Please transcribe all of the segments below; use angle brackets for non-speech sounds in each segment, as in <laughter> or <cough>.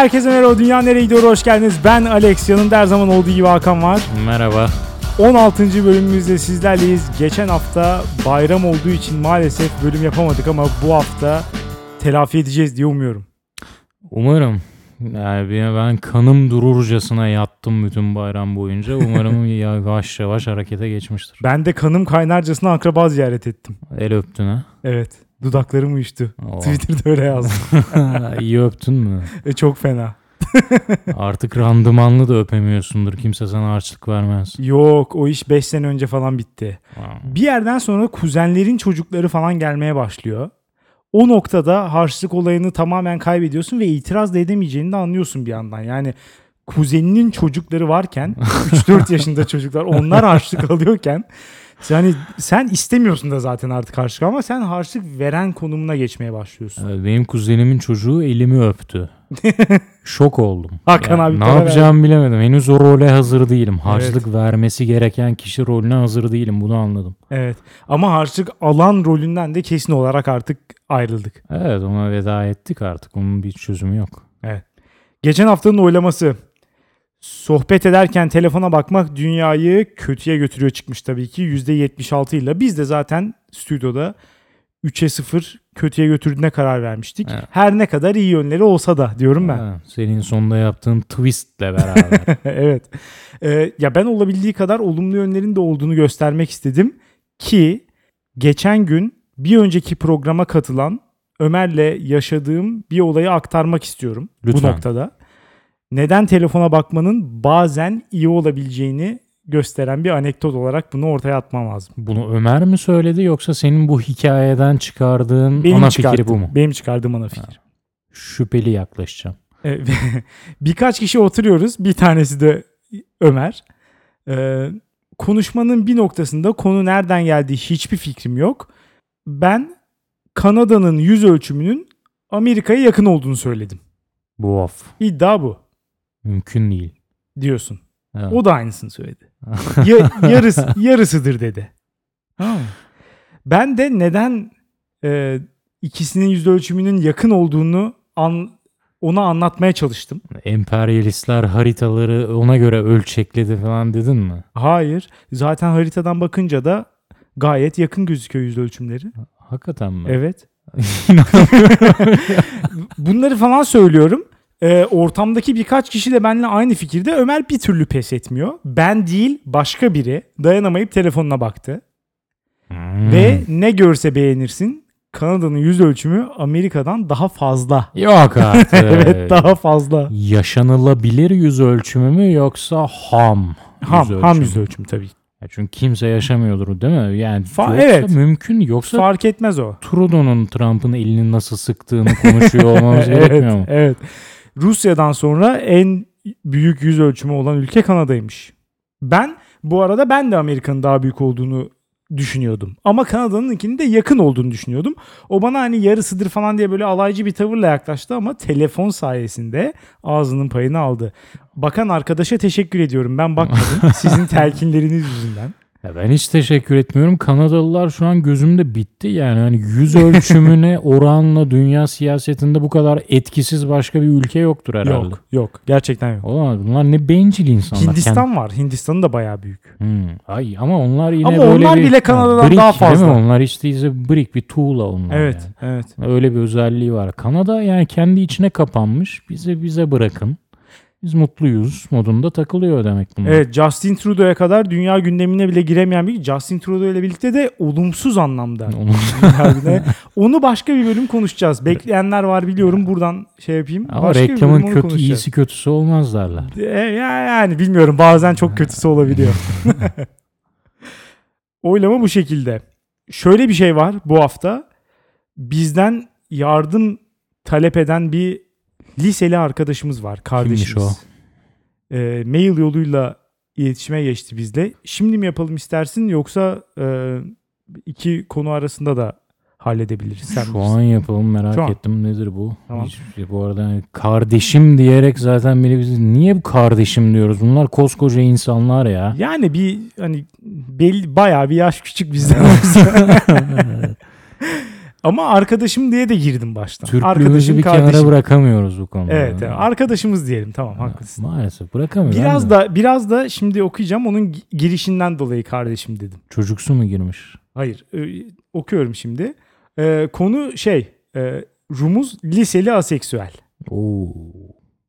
herkese merhaba. Dünya nereye gidiyor? Hoş geldiniz. Ben Alex. Yanımda her zaman olduğu gibi Hakan var. Merhaba. 16. bölümümüzde sizlerleyiz. Geçen hafta bayram olduğu için maalesef bölüm yapamadık ama bu hafta telafi edeceğiz diye umuyorum. Umarım. Yani ben kanım dururcasına yattım bütün bayram boyunca. Umarım <laughs> yavaş yavaş harekete geçmiştir. Ben de kanım kaynarcasına akraba ziyaret ettim. El öptün ha. Evet. Dudaklarım uyuştu. Oo. Twitter'da öyle yazdım. <laughs> İyi öptün mü? E, çok fena. <laughs> Artık randımanlı da öpemiyorsundur. Kimse sana harçlık vermez. Yok o iş 5 sene önce falan bitti. Aa. Bir yerden sonra kuzenlerin çocukları falan gelmeye başlıyor. O noktada harçlık olayını tamamen kaybediyorsun ve itiraz da edemeyeceğini de anlıyorsun bir yandan. Yani kuzeninin çocukları varken <laughs> 3-4 yaşında çocuklar onlar harçlık alıyorken yani sen istemiyorsun da zaten artık harçlık ama sen harçlık veren konumuna geçmeye başlıyorsun. Evet, Benim kuzenimin çocuğu elimi öptü. <laughs> Şok oldum. Hakan Yani abi ne yapacağımı bilemedim. Henüz o role hazır değilim. Harçlık vermesi gereken kişi rolüne hazır değilim. Bunu anladım. Evet ama harçlık alan rolünden de kesin olarak artık ayrıldık. Evet ona veda ettik artık. Onun bir çözümü yok. Geçen haftanın oylaması. Sohbet ederken telefona bakmak dünyayı kötüye götürüyor çıkmış tabii ki %76 ile. Biz de zaten stüdyoda 3'e 0 kötüye götürdüğüne karar vermiştik. Evet. Her ne kadar iyi yönleri olsa da diyorum ben. Ha, senin sonunda yaptığın twistle beraber. <laughs> evet. Ee, ya ben olabildiği kadar olumlu yönlerin de olduğunu göstermek istedim ki geçen gün bir önceki programa katılan Ömer'le yaşadığım bir olayı aktarmak istiyorum bu Lütfen. noktada. Neden telefona bakmanın bazen iyi olabileceğini gösteren bir anekdot olarak bunu ortaya atmam lazım. Bunu Ömer mi söyledi yoksa senin bu hikayeden çıkardığın Benim ana fikri bu mu? Benim çıkardığım ana fikir. Şüpheli yaklaşacağım. E, <laughs> Birkaç kişi oturuyoruz. Bir tanesi de Ömer. Ee, konuşmanın bir noktasında konu nereden geldiği hiçbir fikrim yok. Ben Kanada'nın yüz ölçümünün Amerika'ya yakın olduğunu söyledim. Bu of. İddia bu Mümkün değil. diyorsun. Evet. O da aynısını söyledi. <laughs> Ya, yarısı, yarısıdır dedi. Ben de neden e, ikisinin yüz ölçümünün yakın olduğunu an, ona anlatmaya çalıştım. Emperyalistler haritaları ona göre ölçekledi falan dedin mi? Hayır. Zaten haritadan bakınca da gayet yakın gözüküyor yüz ölçümleri. Hakikaten mi? Evet. <laughs> <laughs> Bunları falan söylüyorum. Ee, ortamdaki birkaç kişi de benimle aynı fikirde. Ömer bir türlü pes etmiyor. Ben değil başka biri dayanamayıp telefonuna baktı. Hmm. Ve ne görse beğenirsin. Kanada'nın yüz ölçümü Amerika'dan daha fazla. Yok <laughs> artık. evet daha fazla. Yaşanılabilir yüz ölçümü mü yoksa ham Ham, yüz ham ölçümü? yüz ölçümü tabii. Ya çünkü kimse yaşamıyordur değil mi? Yani Fa- evet. mümkün yoksa Fark etmez o. Trudeau'nun Trump'ın elini nasıl sıktığını konuşuyor <laughs> olmamız gerekmiyor mu? evet. Rusya'dan sonra en büyük yüz ölçümü olan ülke Kanada'ymış. Ben bu arada ben de Amerika'nın daha büyük olduğunu düşünüyordum. Ama Kanada'nınkinin de yakın olduğunu düşünüyordum. O bana hani yarısıdır falan diye böyle alaycı bir tavırla yaklaştı ama telefon sayesinde ağzının payını aldı. Bakan arkadaşa teşekkür ediyorum. Ben bakmadım. <laughs> Sizin telkinleriniz yüzünden. Ya ben hiç teşekkür etmiyorum. Kanadalılar şu an gözümde bitti. Yani hani yüz ölçümüne <laughs> oranla dünya siyasetinde bu kadar etkisiz başka bir ülke yoktur herhalde. Yok, yok. Gerçekten yok. Olamaz. Bunlar ne bencil insanlar. Hindistan var. Hindistan'ın da bayağı büyük. Hmm. Ay ama onlar yine Ama böyle onlar bir bile Kanada'dan brick, daha Değil fazla. mi? Onlar işte ise brick bir tuğla onlar. Evet, yani. evet. Öyle bir özelliği var. Kanada yani kendi içine kapanmış. Bize bize bırakın. Biz mutluyuz modunda takılıyor demek bunlar. Evet Justin Trudeau'ya kadar dünya gündemine bile giremeyen bir Justin Trudeau ile birlikte de olumsuz anlamda. <laughs> Onu- başka bir bölüm konuşacağız. Bekleyenler var biliyorum buradan şey yapayım. Ama başka bir reklamın onu kötü iyisi kötüsü olmaz derler. E, ya- yani bilmiyorum bazen çok kötüsü olabiliyor. <laughs> <laughs> Oylama bu şekilde. Şöyle bir şey var bu hafta. Bizden yardım talep eden bir liseli arkadaşımız var. Kardeşimiz. Kimmiş E, mail yoluyla iletişime geçti bizle. Şimdi mi yapalım istersin yoksa e, iki konu arasında da halledebiliriz. Sen Şu bilirsin. an yapalım merak Şu an. ettim nedir bu? Tamam. Hiç- bu arada hani kardeşim diyerek zaten beni biz niye bu kardeşim diyoruz? Bunlar koskoca insanlar ya. Yani bir hani belli, bayağı bir yaş küçük bizden. <laughs> <laughs> Ama arkadaşım diye de girdim baştan. Türklüğümüzü bir kenara bırakamıyoruz bu konuda. Evet, evet, arkadaşımız diyelim. Tamam, Ha, haklısın. Maalesef bırakamıyoruz. Biraz da biraz da şimdi okuyacağım onun gi- girişinden dolayı kardeşim dedim. Çocuksu mu girmiş? Hayır, e, okuyorum şimdi. E, konu şey, e, Rumuz liseli aseksüel. Oo.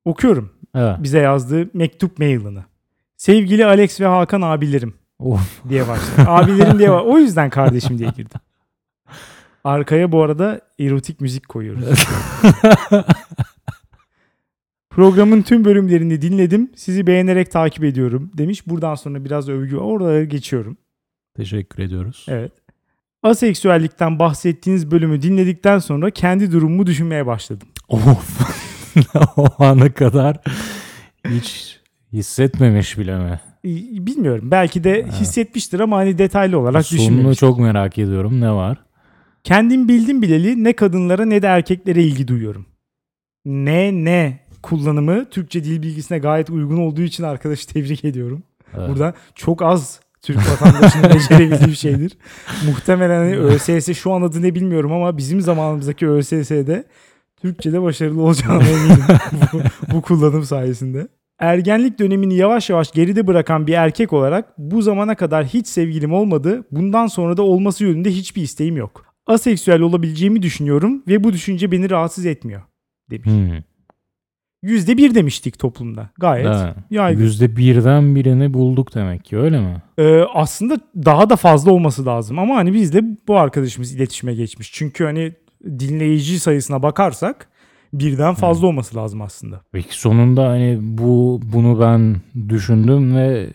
Okuyorum Evet. bize yazdığı mektup mailini. Sevgili Alex ve Hakan abilerim Of. diye başladı. abilerim diye <laughs> var. O yüzden kardeşim diye girdim. Arkaya bu arada erotik müzik koyuyoruz. <laughs> Programın tüm bölümlerini dinledim. Sizi beğenerek takip ediyorum demiş. Buradan sonra biraz övgü. Oralara geçiyorum. Teşekkür ediyoruz. Evet. Aseksüellikten bahsettiğiniz bölümü dinledikten sonra kendi durumumu düşünmeye başladım. Of. <laughs> o ana kadar hiç hissetmemiş bile mi? Bilmiyorum. Belki de hissetmiştir ama hani detaylı olarak Sonunu düşünmemiş. çok merak ediyorum. Ne var? Kendim bildim bileli ne kadınlara ne de erkeklere ilgi duyuyorum. Ne ne kullanımı Türkçe dil bilgisine gayet uygun olduğu için arkadaşı tebrik ediyorum. Evet. Burada çok az Türk vatandaşının <laughs> becerebildiği bir şeydir. Muhtemelen hani ÖSS şu an adı ne bilmiyorum ama bizim zamanımızdaki ÖSS'de Türkçe'de başarılı olacağına eminim bu, bu kullanım sayesinde. Ergenlik dönemini yavaş yavaş geride bırakan bir erkek olarak bu zamana kadar hiç sevgilim olmadı. Bundan sonra da olması yönünde hiçbir isteğim yok. Aseksüel olabileceğimi düşünüyorum ve bu düşünce beni rahatsız etmiyor demiş. Hmm. Yüzde bir demiştik toplumda. Gayet Evet. yaygın. Yüzde birden birini bulduk demek ki öyle mi? Ee, aslında daha da fazla olması lazım ama hani bizle bu arkadaşımız iletişime geçmiş. Çünkü hani dinleyici sayısına bakarsak birden fazla olması lazım aslında. Peki sonunda hani bu bunu ben düşündüm ve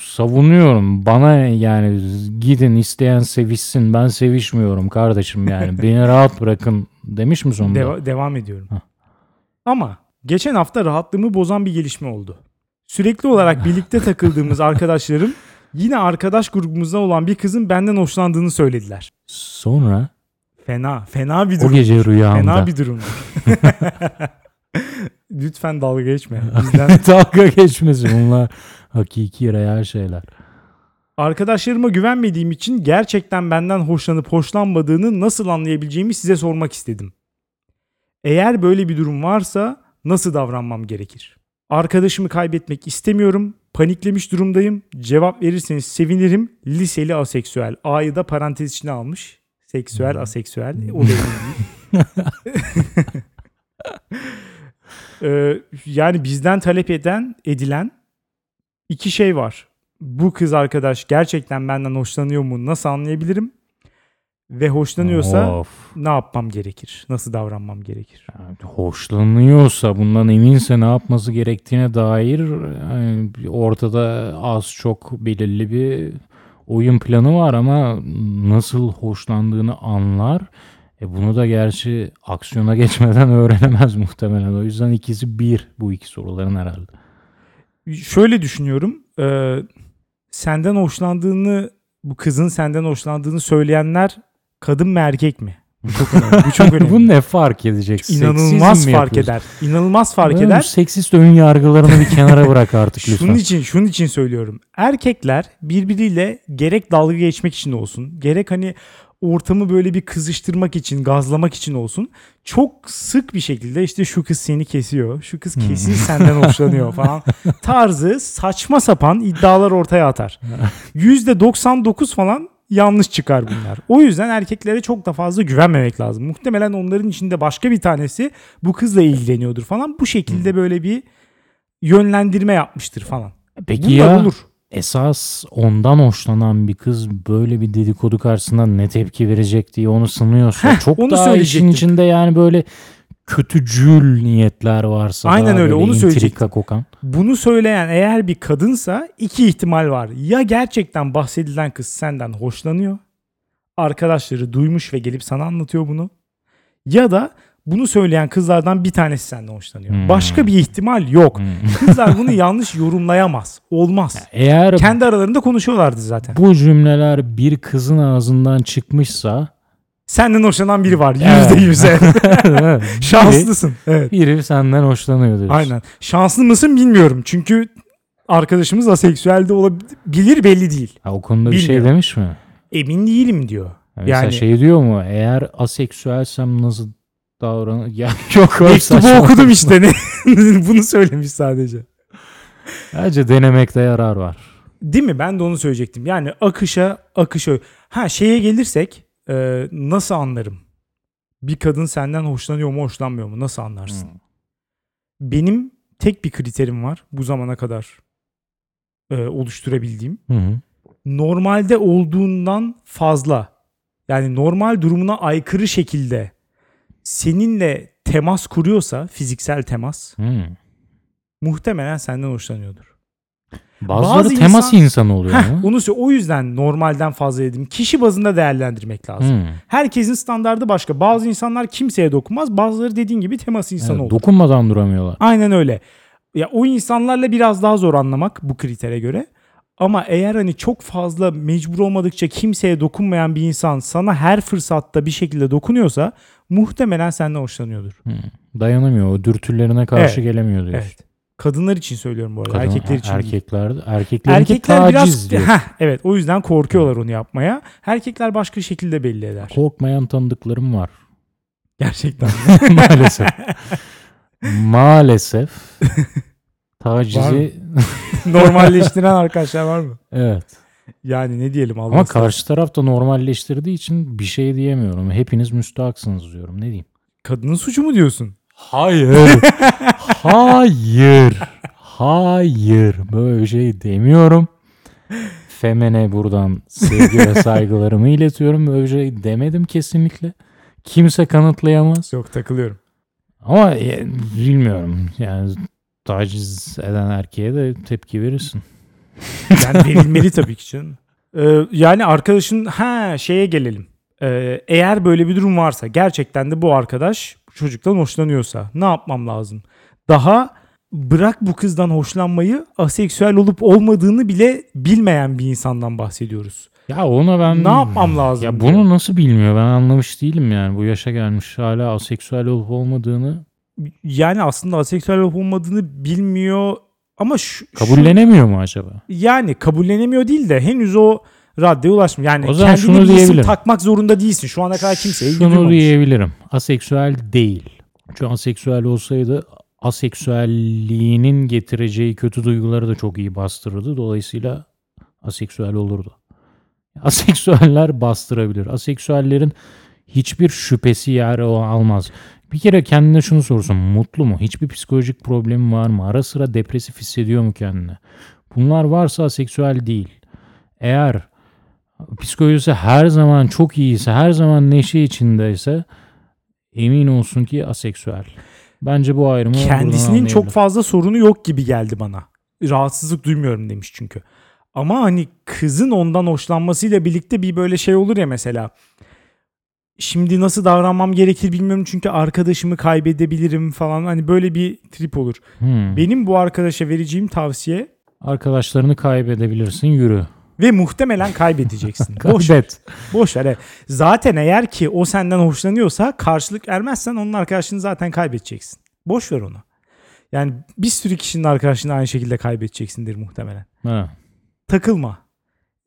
savunuyorum. Bana yani gidin isteyen sevişsin ben sevişmiyorum kardeşim yani <laughs> beni rahat bırakın demiş mi sonunda? Deva- devam ediyorum. Hah. Ama geçen hafta rahatlığımı bozan bir gelişme oldu. Sürekli olarak birlikte takıldığımız <laughs> arkadaşlarım yine arkadaş grubumuzda olan bir kızın benden hoşlandığını söylediler. Sonra Fena, fena bir o durum. gece rüyamda Fena bir durum. <laughs> Lütfen dalga geçme. Bizden dalga geçmesin bunlar hakiki real şeyler. Arkadaşlarıma güvenmediğim için gerçekten benden hoşlanıp hoşlanmadığını nasıl anlayabileceğimi size sormak istedim. Eğer böyle bir durum varsa nasıl davranmam gerekir? Arkadaşımı kaybetmek istemiyorum. Paniklemiş durumdayım. Cevap verirseniz sevinirim. Liseli aseksüel. A'yı da parantez içine almış. Seksüel, aseksüel. O da. <laughs> Ee, yani bizden talep eden, edilen iki şey var bu kız arkadaş gerçekten benden hoşlanıyor mu nasıl anlayabilirim? Ve hoşlanıyorsa Of. ne yapmam gerekir? Nasıl davranmam gerekir? Yani hoşlanıyorsa bundan eminse ne yapması gerektiğine dair yani ortada az çok belirli bir oyun planı var ama nasıl hoşlandığını anlar. E bunu da gerçi aksiyona geçmeden <laughs> öğrenemez muhtemelen. O yüzden ikisi bir bu iki soruların herhalde. Şöyle düşünüyorum. e, senden hoşlandığını bu kızın senden hoşlandığını söyleyenler kadın mı erkek mi? Bu çok önemli. Bu çok <laughs> önemli. bu ne fark edecek? İnanılmaz Seksizm mi fark eder. İnanılmaz fark eder. Seksist ön yargılarını bir kenara bırak artık <laughs> lütfen. Şunun için şunun için söylüyorum. Erkekler birbiriyle gerek dalga geçmek için olsun, gerek hani ortamı böyle bir kızıştırmak için, gazlamak için olsun. Çok sık bir şekilde işte şu kız seni kesiyor, şu kız kesin senden hoşlanıyor falan <laughs> tarzı saçma sapan iddialar ortaya atar. <laughs> %99 falan yanlış çıkar bunlar. O yüzden erkeklere çok da fazla güvenmemek lazım. Muhtemelen onların içinde başka bir tanesi bu kızla ilgileniyordur falan. Bu şekilde böyle bir yönlendirme yapmıştır falan. Peki Bunlar ya olur. Esas ondan hoşlanan bir kız böyle bir dedikodu karşısında ne tepki verecek diye onu sınıyorsa Heh, çok onu daha işin içinde yani böyle kötücül niyetler varsa Aynen öyle, onu söyleyecektim. kokan. Bunu söyleyen eğer bir kadınsa iki ihtimal var. Ya gerçekten bahsedilen kız senden hoşlanıyor. Arkadaşları duymuş ve gelip sana anlatıyor bunu. Ya da bunu söyleyen kızlardan bir tanesi senden hoşlanıyor. Hmm. Başka bir ihtimal yok. Hmm. <laughs> Kızlar bunu yanlış yorumlayamaz. Olmaz. Eğer Kendi aralarında konuşuyorlardı zaten. bu cümleler bir kızın ağzından çıkmışsa Senden hoşlanan biri var. Yüzde yüze. <laughs> Şanslısın. Evet. biri senden hoşlanıyor diyorsun. Aynen. Şanslı mısın bilmiyorum. Çünkü arkadaşımız aseksüel de olabilir belli değil. Ha, o konuda bir şey demiş mi? Emin değilim diyor. Mesela Yani- şey diyor mu? Eğer aseksüelsem nasıl davran... Ya <laughs> yok Mektubu okudum işte ne? <laughs> Bunu söylemiş sadece. Bence denemekte yarar var. Değil mi? Ben de onu söyleyecektim. Yani akışa akışa. Ha şeye gelirsek e, nasıl anlarım? Bir kadın senden hoşlanıyor mu hoşlanmıyor mu? Nasıl anlarsın? Hmm. Benim tek bir kriterim var bu zamana kadar e, oluşturabildiğim. Hı hı. Normalde olduğundan fazla yani normal durumuna aykırı şekilde seninle temas kuruyorsa fiziksel temas Hmm. muhtemelen senden hoşlanıyordur. Bazıları Bazı temas insan- insanı oluyor Heh, mu? onu sö- o yüzden normalden fazla dedim. Kişi bazında değerlendirmek lazım. Hmm. Herkesin standardı başka. Bazı insanlar kimseye dokunmaz. Bazıları dediğin gibi temas insanı Evet, olur. dokunmadan duramıyorlar. Aynen öyle. Ya o insanlarla biraz daha zor anlamak bu kritere göre. Ama eğer hani çok fazla mecbur olmadıkça kimseye dokunmayan bir insan sana her fırsatta bir şekilde dokunuyorsa muhtemelen senden hoşlanıyordur. Hmm. Dayanamıyor. O dürtülerine karşı Evet. gelemiyor diyorsun. Evet. Kadınlar için söylüyorum bu arada. Kadın- erkekler için değil. erkekler, erkekler, Erkekler taciz biraz diyor. Heh, evet o yüzden korkuyorlar onu yapmaya. Erkekler başka şekilde belli eder. Korkmayan tanıdıklarım var. Gerçekten. <laughs> Maalesef. Maalesef. <laughs> Tacizi Normalleştiren arkadaşlar var mı? evet. Yani ne diyelim Allah Ama ıslah- karşı taraf da normalleştirdiği için bir şey diyemiyorum. Hepiniz müstahaksınız diyorum. Ne diyeyim? Kadının suçu mu diyorsun? Hayır. <laughs> Hayır. Hayır. Böyle şey demiyorum. Femene buradan sevgi ve saygılarımı iletiyorum. Böyle şey demedim kesinlikle. Kimse kanıtlayamaz. Yok takılıyorum. Ama e, bilmiyorum. Yani taciz eden erkeğe de tepki verirsin. Yani verilmeli tabii ki canım. Ee, yani arkadaşın ha şeye gelelim. Ee, eğer böyle bir durum varsa gerçekten de bu arkadaş bu çocuktan hoşlanıyorsa ne yapmam lazım? Daha bırak bu kızdan hoşlanmayı aseksüel olup olmadığını bile bilmeyen bir insandan bahsediyoruz. Ya ona ben... Ne yapmam lazım Ya bunu nasıl bilmiyor? Ben anlamış değilim yani. Bu yaşa gelmiş hala aseksüel olup olmadığını Yani aslında aseksüel olup olmadığını bilmiyor ama şu, şu- kabullenemiyor mu acaba? yani kabullenemiyor değil de henüz o raddeye ulaşmıyor. Yani O zaman kendine şunu diyebilirim. takmak zorunda değilsin. Şu ana kadar kimseye Şunu duymamış. diyebilirim. Aseksüel değil. Çünkü aseksüel olsaydı aseksüelliğinin getireceği kötü duyguları da çok iyi bastırırdı. Dolayısıyla aseksüel olurdu. Aseksüeller bastırabilir. Aseksüellerin hiçbir şüphesi yer almaz. Bir kere kendine şunu sorsun. Mutlu mu? Hiçbir psikolojik problemi var mı? Ara sıra depresif hissediyor mu kendine? Bunlar varsa aseksüel değil. Eğer psikolojisi her zaman çok iyiyse, her zaman neşe içindeyse emin olsun ki aseksüel. Bence bu ayrımı Kendisinin çok fazla sorunu yok gibi geldi bana. Rahatsızlık duymuyorum demiş çünkü. Ama hani kızın ondan hoşlanmasıyla birlikte bir böyle şey olur ya mesela. Şimdi nasıl davranmam gerekir bilmiyorum çünkü arkadaşımı kaybedebilirim falan. Hani böyle bir trip olur. Hmm. Benim bu arkadaşa vereceğim tavsiye Arkadaşlarını kaybedebilirsin yürü. ve muhtemelen kaybedeceksin. <laughs> boş, Kaybet. boş ver. evet. Zaten eğer ki o senden hoşlanıyorsa karşılık ermezsen onun arkadaşını zaten kaybedeceksin. Boş ver onu. Yani bir sürü kişinin arkadaşını aynı şekilde kaybedeceksindir muhtemelen. Ha. Takılma.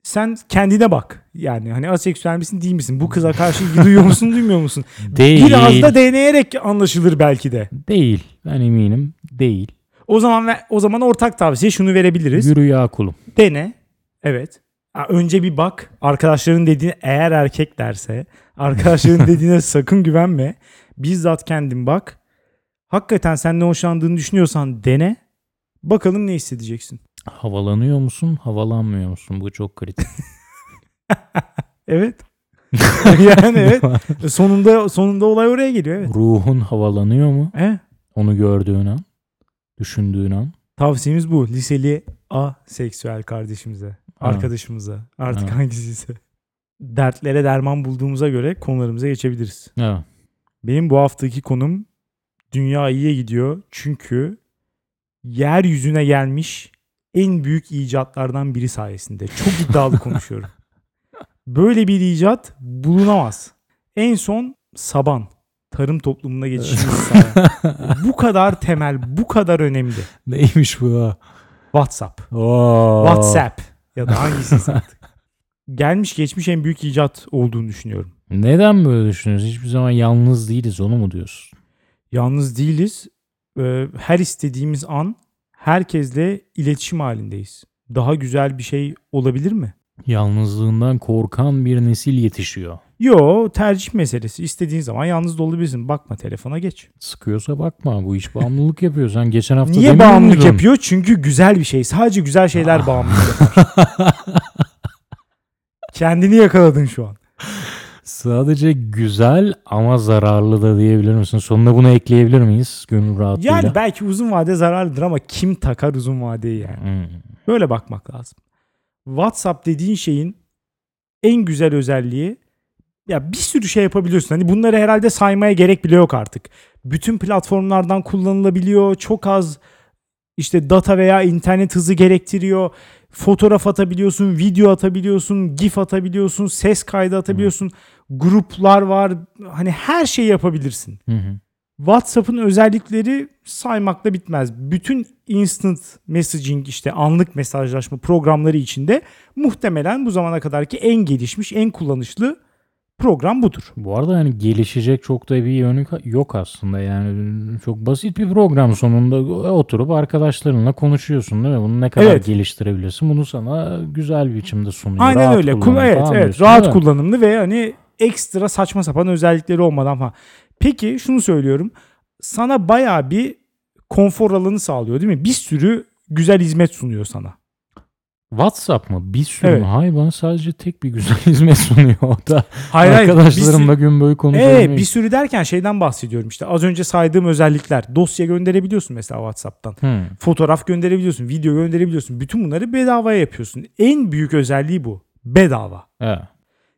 Sen kendine bak. Yani hani aseksüel misin değil misin? Bu kıza karşı ilgi duyuyor musun <laughs> duymuyor musun? Değil. Biraz da deneyerek anlaşılır belki de. Değil. Ben eminim. Değil. O zaman ve o zaman ortak tavsiye şunu verebiliriz. Yürü ya kulum. Dene. Evet. Önce bir bak. Arkadaşların dediğine eğer erkek derse arkadaşların <laughs> dediğine sakın güvenme. Bizzat kendin bak. Hakikaten senden hoşlandığını düşünüyorsan dene. Bakalım ne hissedeceksin. Havalanıyor musun? Havalanmıyor musun? Bu çok kritik. <laughs> Evet. <laughs> yani evet. Sonunda sonunda olay oraya geliyor evet. Ruhun havalanıyor mu? E, Onu gördüğün an. Düşündüğün an. tavsiyemiz bu. Liseli aseksüel kardeşimize, arkadaşımıza, artık Ha. hangisiyse. Dertlere derman bulduğumuza göre konularımıza geçebiliriz. Evet. Benim bu haftaki konum dünya iyiye gidiyor. Çünkü yeryüzüne gelmiş en büyük icatlardan biri sayesinde. Çok iddialı <laughs> konuşuyorum. Böyle bir icat bulunamaz. En son saban. Tarım toplumuna geçişimiz. <laughs> Bu kadar temel, bu kadar önemli. Neymiş bu? ha? WhatsApp. Oo. WhatsApp ya da hangisi artık. gelmiş geçmiş en büyük icat olduğunu düşünüyorum. Neden böyle düşünüyorsun? Hiçbir zaman yalnız değiliz onu mu diyorsun? Yalnız değiliz. Ee, Her istediğimiz an herkesle iletişim halindeyiz. Daha güzel bir şey olabilir mi? Yalnızlığından korkan bir nesil yetişiyor. Yo tercih meselesi. İstediğin zaman yalnız da olabilirsin. Bakma telefona geç. Sıkıyorsa bakma bu iş bağımlılık yapıyor. Sen geçen hafta Niye demiyor bağımlılık muydun? yapıyor? Çünkü güzel bir şey. Sadece güzel şeyler <laughs> bağımlılık yapar. Kendini yakaladın şu an. Sadece güzel ama zararlı da diyebilir misin? Sonuna bunu ekleyebilir miyiz? Gönül rahatlığıyla. Yani belki uzun vade zararlıdır ama kim takar uzun vadeyi yani? Hmm. Böyle bakmak lazım. WhatsApp dediğin şeyin en güzel özelliği ya bir sürü şey yapabiliyorsun. Hani bunları herhalde saymaya gerek bile yok artık. Bütün platformlardan kullanılabiliyor. Çok az işte data veya internet hızı gerektiriyor. Fotoğraf atabiliyorsun, video atabiliyorsun, GIF atabiliyorsun, ses kaydı atabiliyorsun. Gruplar var. Hani her şeyi yapabilirsin. Hı hı. WhatsApp'ın özellikleri saymakla bitmez. Bütün instant messaging işte anlık mesajlaşma programları içinde muhtemelen bu zamana kadarki en gelişmiş, en kullanışlı program budur. Bu arada yani gelişecek çok da bir yönü yok aslında. Yani çok basit bir program sonunda oturup arkadaşlarınla konuşuyorsun değil mi? Bunu ne kadar Evet. geliştirebilirsin? Bunu sana güzel bir biçimde sunuyor. Aynen Rahat öyle. kullanım Kul- evet, evet. Rahat kullanımlı ve hani ekstra saçma sapan özellikleri olmadan falan. Peki şunu söylüyorum. Sana bayağı bir konfor alanı sağlıyor değil mi? Bir sürü güzel hizmet sunuyor sana. WhatsApp mı? Bir sürü Evet. mü? Hayır bana sadece tek bir güzel <laughs> hizmet sunuyor. O da Hayır, arkadaşlarımla gün boyu konuşuyorum. Evet bir sürü derken şeyden bahsediyorum işte az önce saydığım özellikler dosya gönderebiliyorsun mesela WhatsApp'tan Hı. fotoğraf gönderebiliyorsun video gönderebiliyorsun bütün bunları bedavaya yapıyorsun en büyük özelliği bu bedava Evet.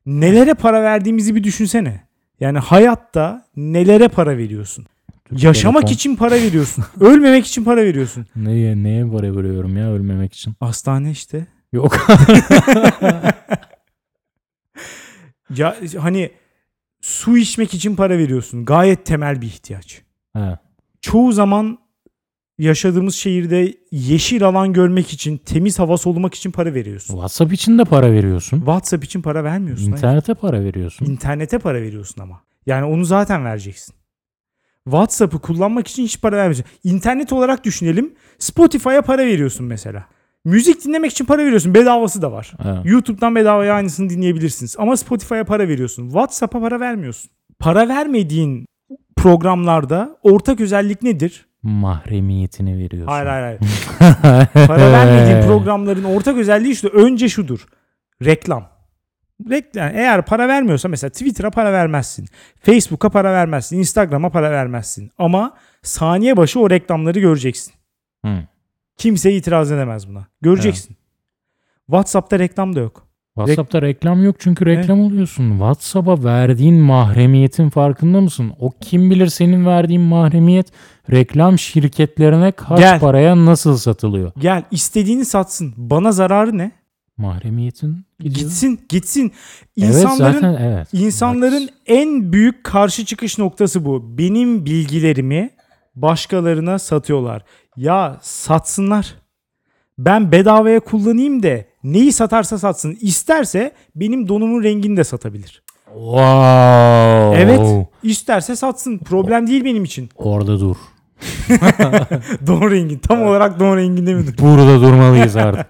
nelere para verdiğimizi bir düşünsene yani hayatta nelere para veriyorsun yaşamak Telefon. için para veriyorsun <laughs> ölmemek için para veriyorsun Neye, neye para veriyorum ya ölmemek için? hastane işte Yok. <laughs> ya hani su içmek için para veriyorsun gayet temel bir ihtiyaç evet. çoğu zaman yaşadığımız şehirde yeşil alan görmek için, temiz hava solumak için para veriyorsun. WhatsApp için de para veriyorsun. WhatsApp için para vermiyorsun. hayır. İnternete para veriyorsun. İnternete para veriyorsun ama. Yani onu zaten vereceksin. WhatsApp'ı kullanmak için hiç para vermiyorsun. İnternet olarak düşünelim. Spotify'a para veriyorsun mesela. Müzik dinlemek için para veriyorsun. Bedavası da var. Evet. YouTube'dan bedavaya aynısını dinleyebilirsiniz. Ama Spotify'a para veriyorsun. WhatsApp'a para vermiyorsun. Para vermediğin programlarda ortak özellik nedir? Mahremiyetini veriyorsun. Hayır hayır hayır. <laughs> Para vermediğin programların ortak özelliği işte önce şudur. Reklam. Reklam. Eğer para vermiyorsa mesela Twitter'a para vermezsin. Facebook'a para vermezsin. Instagram'a para vermezsin. Ama saniye başı o reklamları göreceksin. Hı. Kimse itiraz edemez buna. Göreceksin. WhatsApp'ta reklam da yok. WhatsApp'ta reklam yok çünkü reklam oluyorsun. WhatsApp'a verdiğin mahremiyetin farkında mısın? O kim bilir senin verdiğin mahremiyet reklam şirketlerine kaç Gel. paraya nasıl satılıyor? Gel istediğini satsın. Bana zararı ne? Mahremiyetin gidiyor. Gitsin, gitsin. Evet İnsanların zaten evet. İnsanların en büyük karşı çıkış noktası bu. Benim bilgilerimi başkalarına satıyorlar. Ya satsınlar. Ben bedavaya kullanayım da neyi satarsa satsın. İsterse benim donumun rengini de satabilir. Wow. Evet. İsterse satsın. Problem değil benim için. Orada dur. <laughs> Don rengin. Tam olarak don renginde mi? <laughs> Burada durmalıyız artık.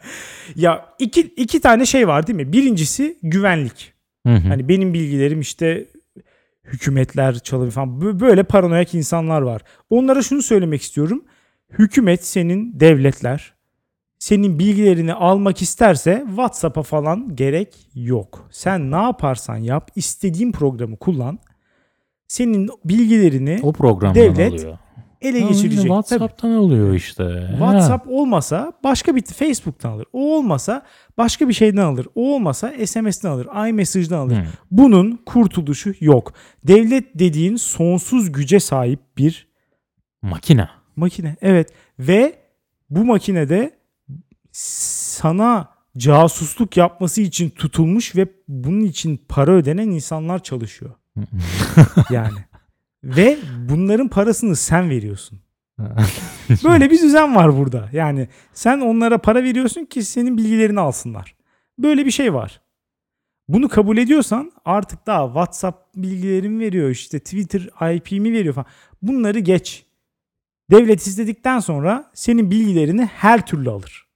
ya iki, iki tane şey var değil mi? Birincisi güvenlik. Hı hı. Hani benim bilgilerim işte hükümetler çalıyor falan. Bö- Böyle paranoyak insanlar var. Onlara şunu söylemek istiyorum. Hükümet senin devletler senin bilgilerini almak isterse WhatsApp'a falan gerek yok. Sen ne yaparsan yap, istediğin programı kullan. Senin bilgilerini o devlet alıyor. Ele Ha, geçirecek. Tabii. WhatsApp'tan alıyor işte. WhatsApp olmasa başka bir Facebook'tan alır. O olmasa başka bir şeyden alır. O olmasa SMS'den alır. iMessage'den alır. Hı. Bunun kurtuluşu yok. Devlet dediğin sonsuz güce sahip bir Makine. makine. Evet ve bu makinede sana casusluk yapması için tutulmuş ve bunun için para ödenen insanlar çalışıyor. <laughs> Yani. Ve bunların parasını sen veriyorsun. <laughs> Böyle bir düzen var burada. Yani sen onlara para veriyorsun ki senin bilgilerini alsınlar. Böyle bir şey var. Bunu kabul ediyorsan artık daha WhatsApp bilgilerimi veriyor işte Twitter IP'mi veriyor falan. Bunları geç. Devlet istedikten sonra senin bilgilerini her türlü alır.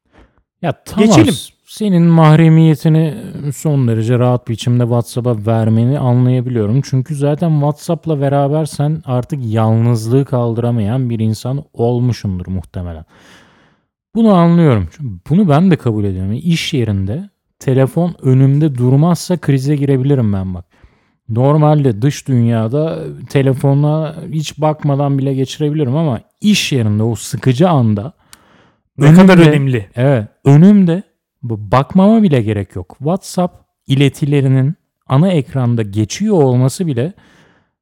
Ya tamam. Geçelim. Senin mahremiyetini son derece rahat biçimde WhatsApp'a vermeni anlayabiliyorum. Çünkü zaten WhatsApp'la beraber sen artık yalnızlığı kaldıramayan bir insan olmuşsundur muhtemelen. Bunu anlıyorum. Bunu ben de kabul ediyorum. İş yerinde telefon önümde durmazsa krize girebilirim ben bak. Normalde dış dünyada telefona hiç bakmadan bile geçirebilirim ama iş yerinde o sıkıcı anda Ne kadar önümde- önemli. Evet. Önümde bakmama bile gerek yok. WhatsApp iletilerinin ana ekranda geçiyor olması bile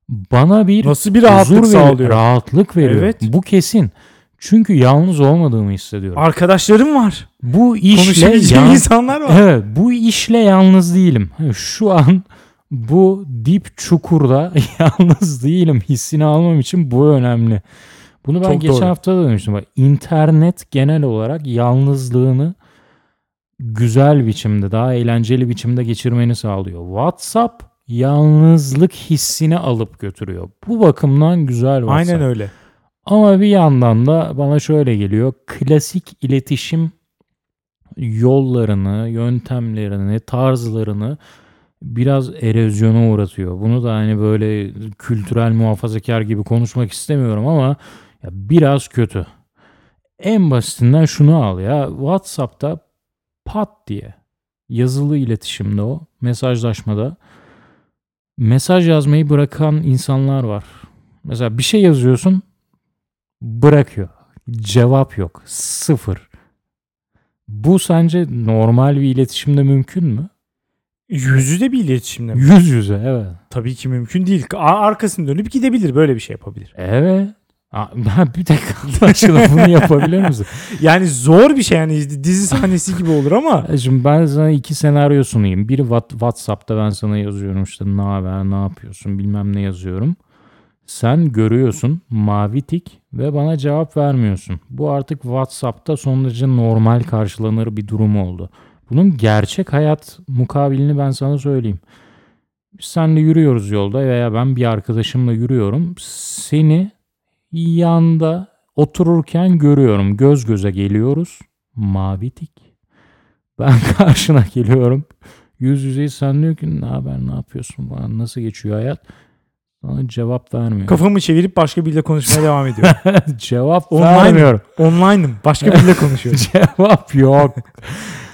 bana bir Nasıl bir rahatlık huzur veriyor, sağlıyor. rahatlık veriyor. Evet. Bu kesin. Çünkü yalnız olmadığımı hissediyorum. Arkadaşlarım var. Bu işle yan- insanlar var. Evet, bu işle yalnız değilim. Şu an bu dip çukurda <laughs> yalnız değilim hissini almam için bu önemli. Bunu ben Çok geçen doğru. hafta da demiştim. Bak, internet genel olarak yalnızlığını güzel biçimde, daha eğlenceli biçimde geçirmeni sağlıyor. WhatsApp yalnızlık hissini alıp götürüyor. Bu bakımdan güzel WhatsApp. Aynen öyle. Ama bir yandan da bana şöyle geliyor. Klasik iletişim yollarını, yöntemlerini, tarzlarını biraz erozyona uğratıyor. Bunu da hani böyle kültürel muhafazakar gibi konuşmak istemiyorum ama ya biraz kötü. En basitinden şunu al ya. WhatsApp'ta pat diye yazılı iletişimde o mesajlaşmada mesaj yazmayı bırakan insanlar var. Mesela bir şey yazıyorsun bırakıyor. Cevap yok. Sıfır. Bu sence normal bir iletişimde mümkün mü? Yüz yüze bir iletişimle mi? Yüz yüze evet. Tabii ki mümkün değil. Arkasını dönüp gidebilir. Böyle bir şey yapabilir. Evet. Aa, bir tek Allah bunu yapabilir misin? Yani zor bir şey yani dizi sahnesi gibi olur ama <laughs> E Şimdi ben sana iki senaryo sunayım. Biri What- WhatsApp'ta ben sana yazıyorum işte ne haber ne yapıyorsun bilmem ne yazıyorum. Sen görüyorsun mavi tik ve bana cevap vermiyorsun. Bu artık WhatsApp'ta son derece normal karşılanır bir durum oldu. Bunun gerçek hayat mukabilini ben sana söyleyeyim. Biz seninle yürüyoruz yolda veya ben bir arkadaşımla yürüyorum. Seni yanda otururken görüyorum. Göz göze geliyoruz. Mavi tik. Ben <laughs> karşına geliyorum. Yüz yüzeyi sen diyor ki ne haber ne yapıyorsun bana nasıl geçiyor hayat? Sana cevap vermiyor. kafamı çevirip başka biriyle konuşmaya devam ediyorum. <laughs> cevap Online. vermiyorum. Online'ım. Başka biriyle konuşuyorum. <laughs> cevap yok.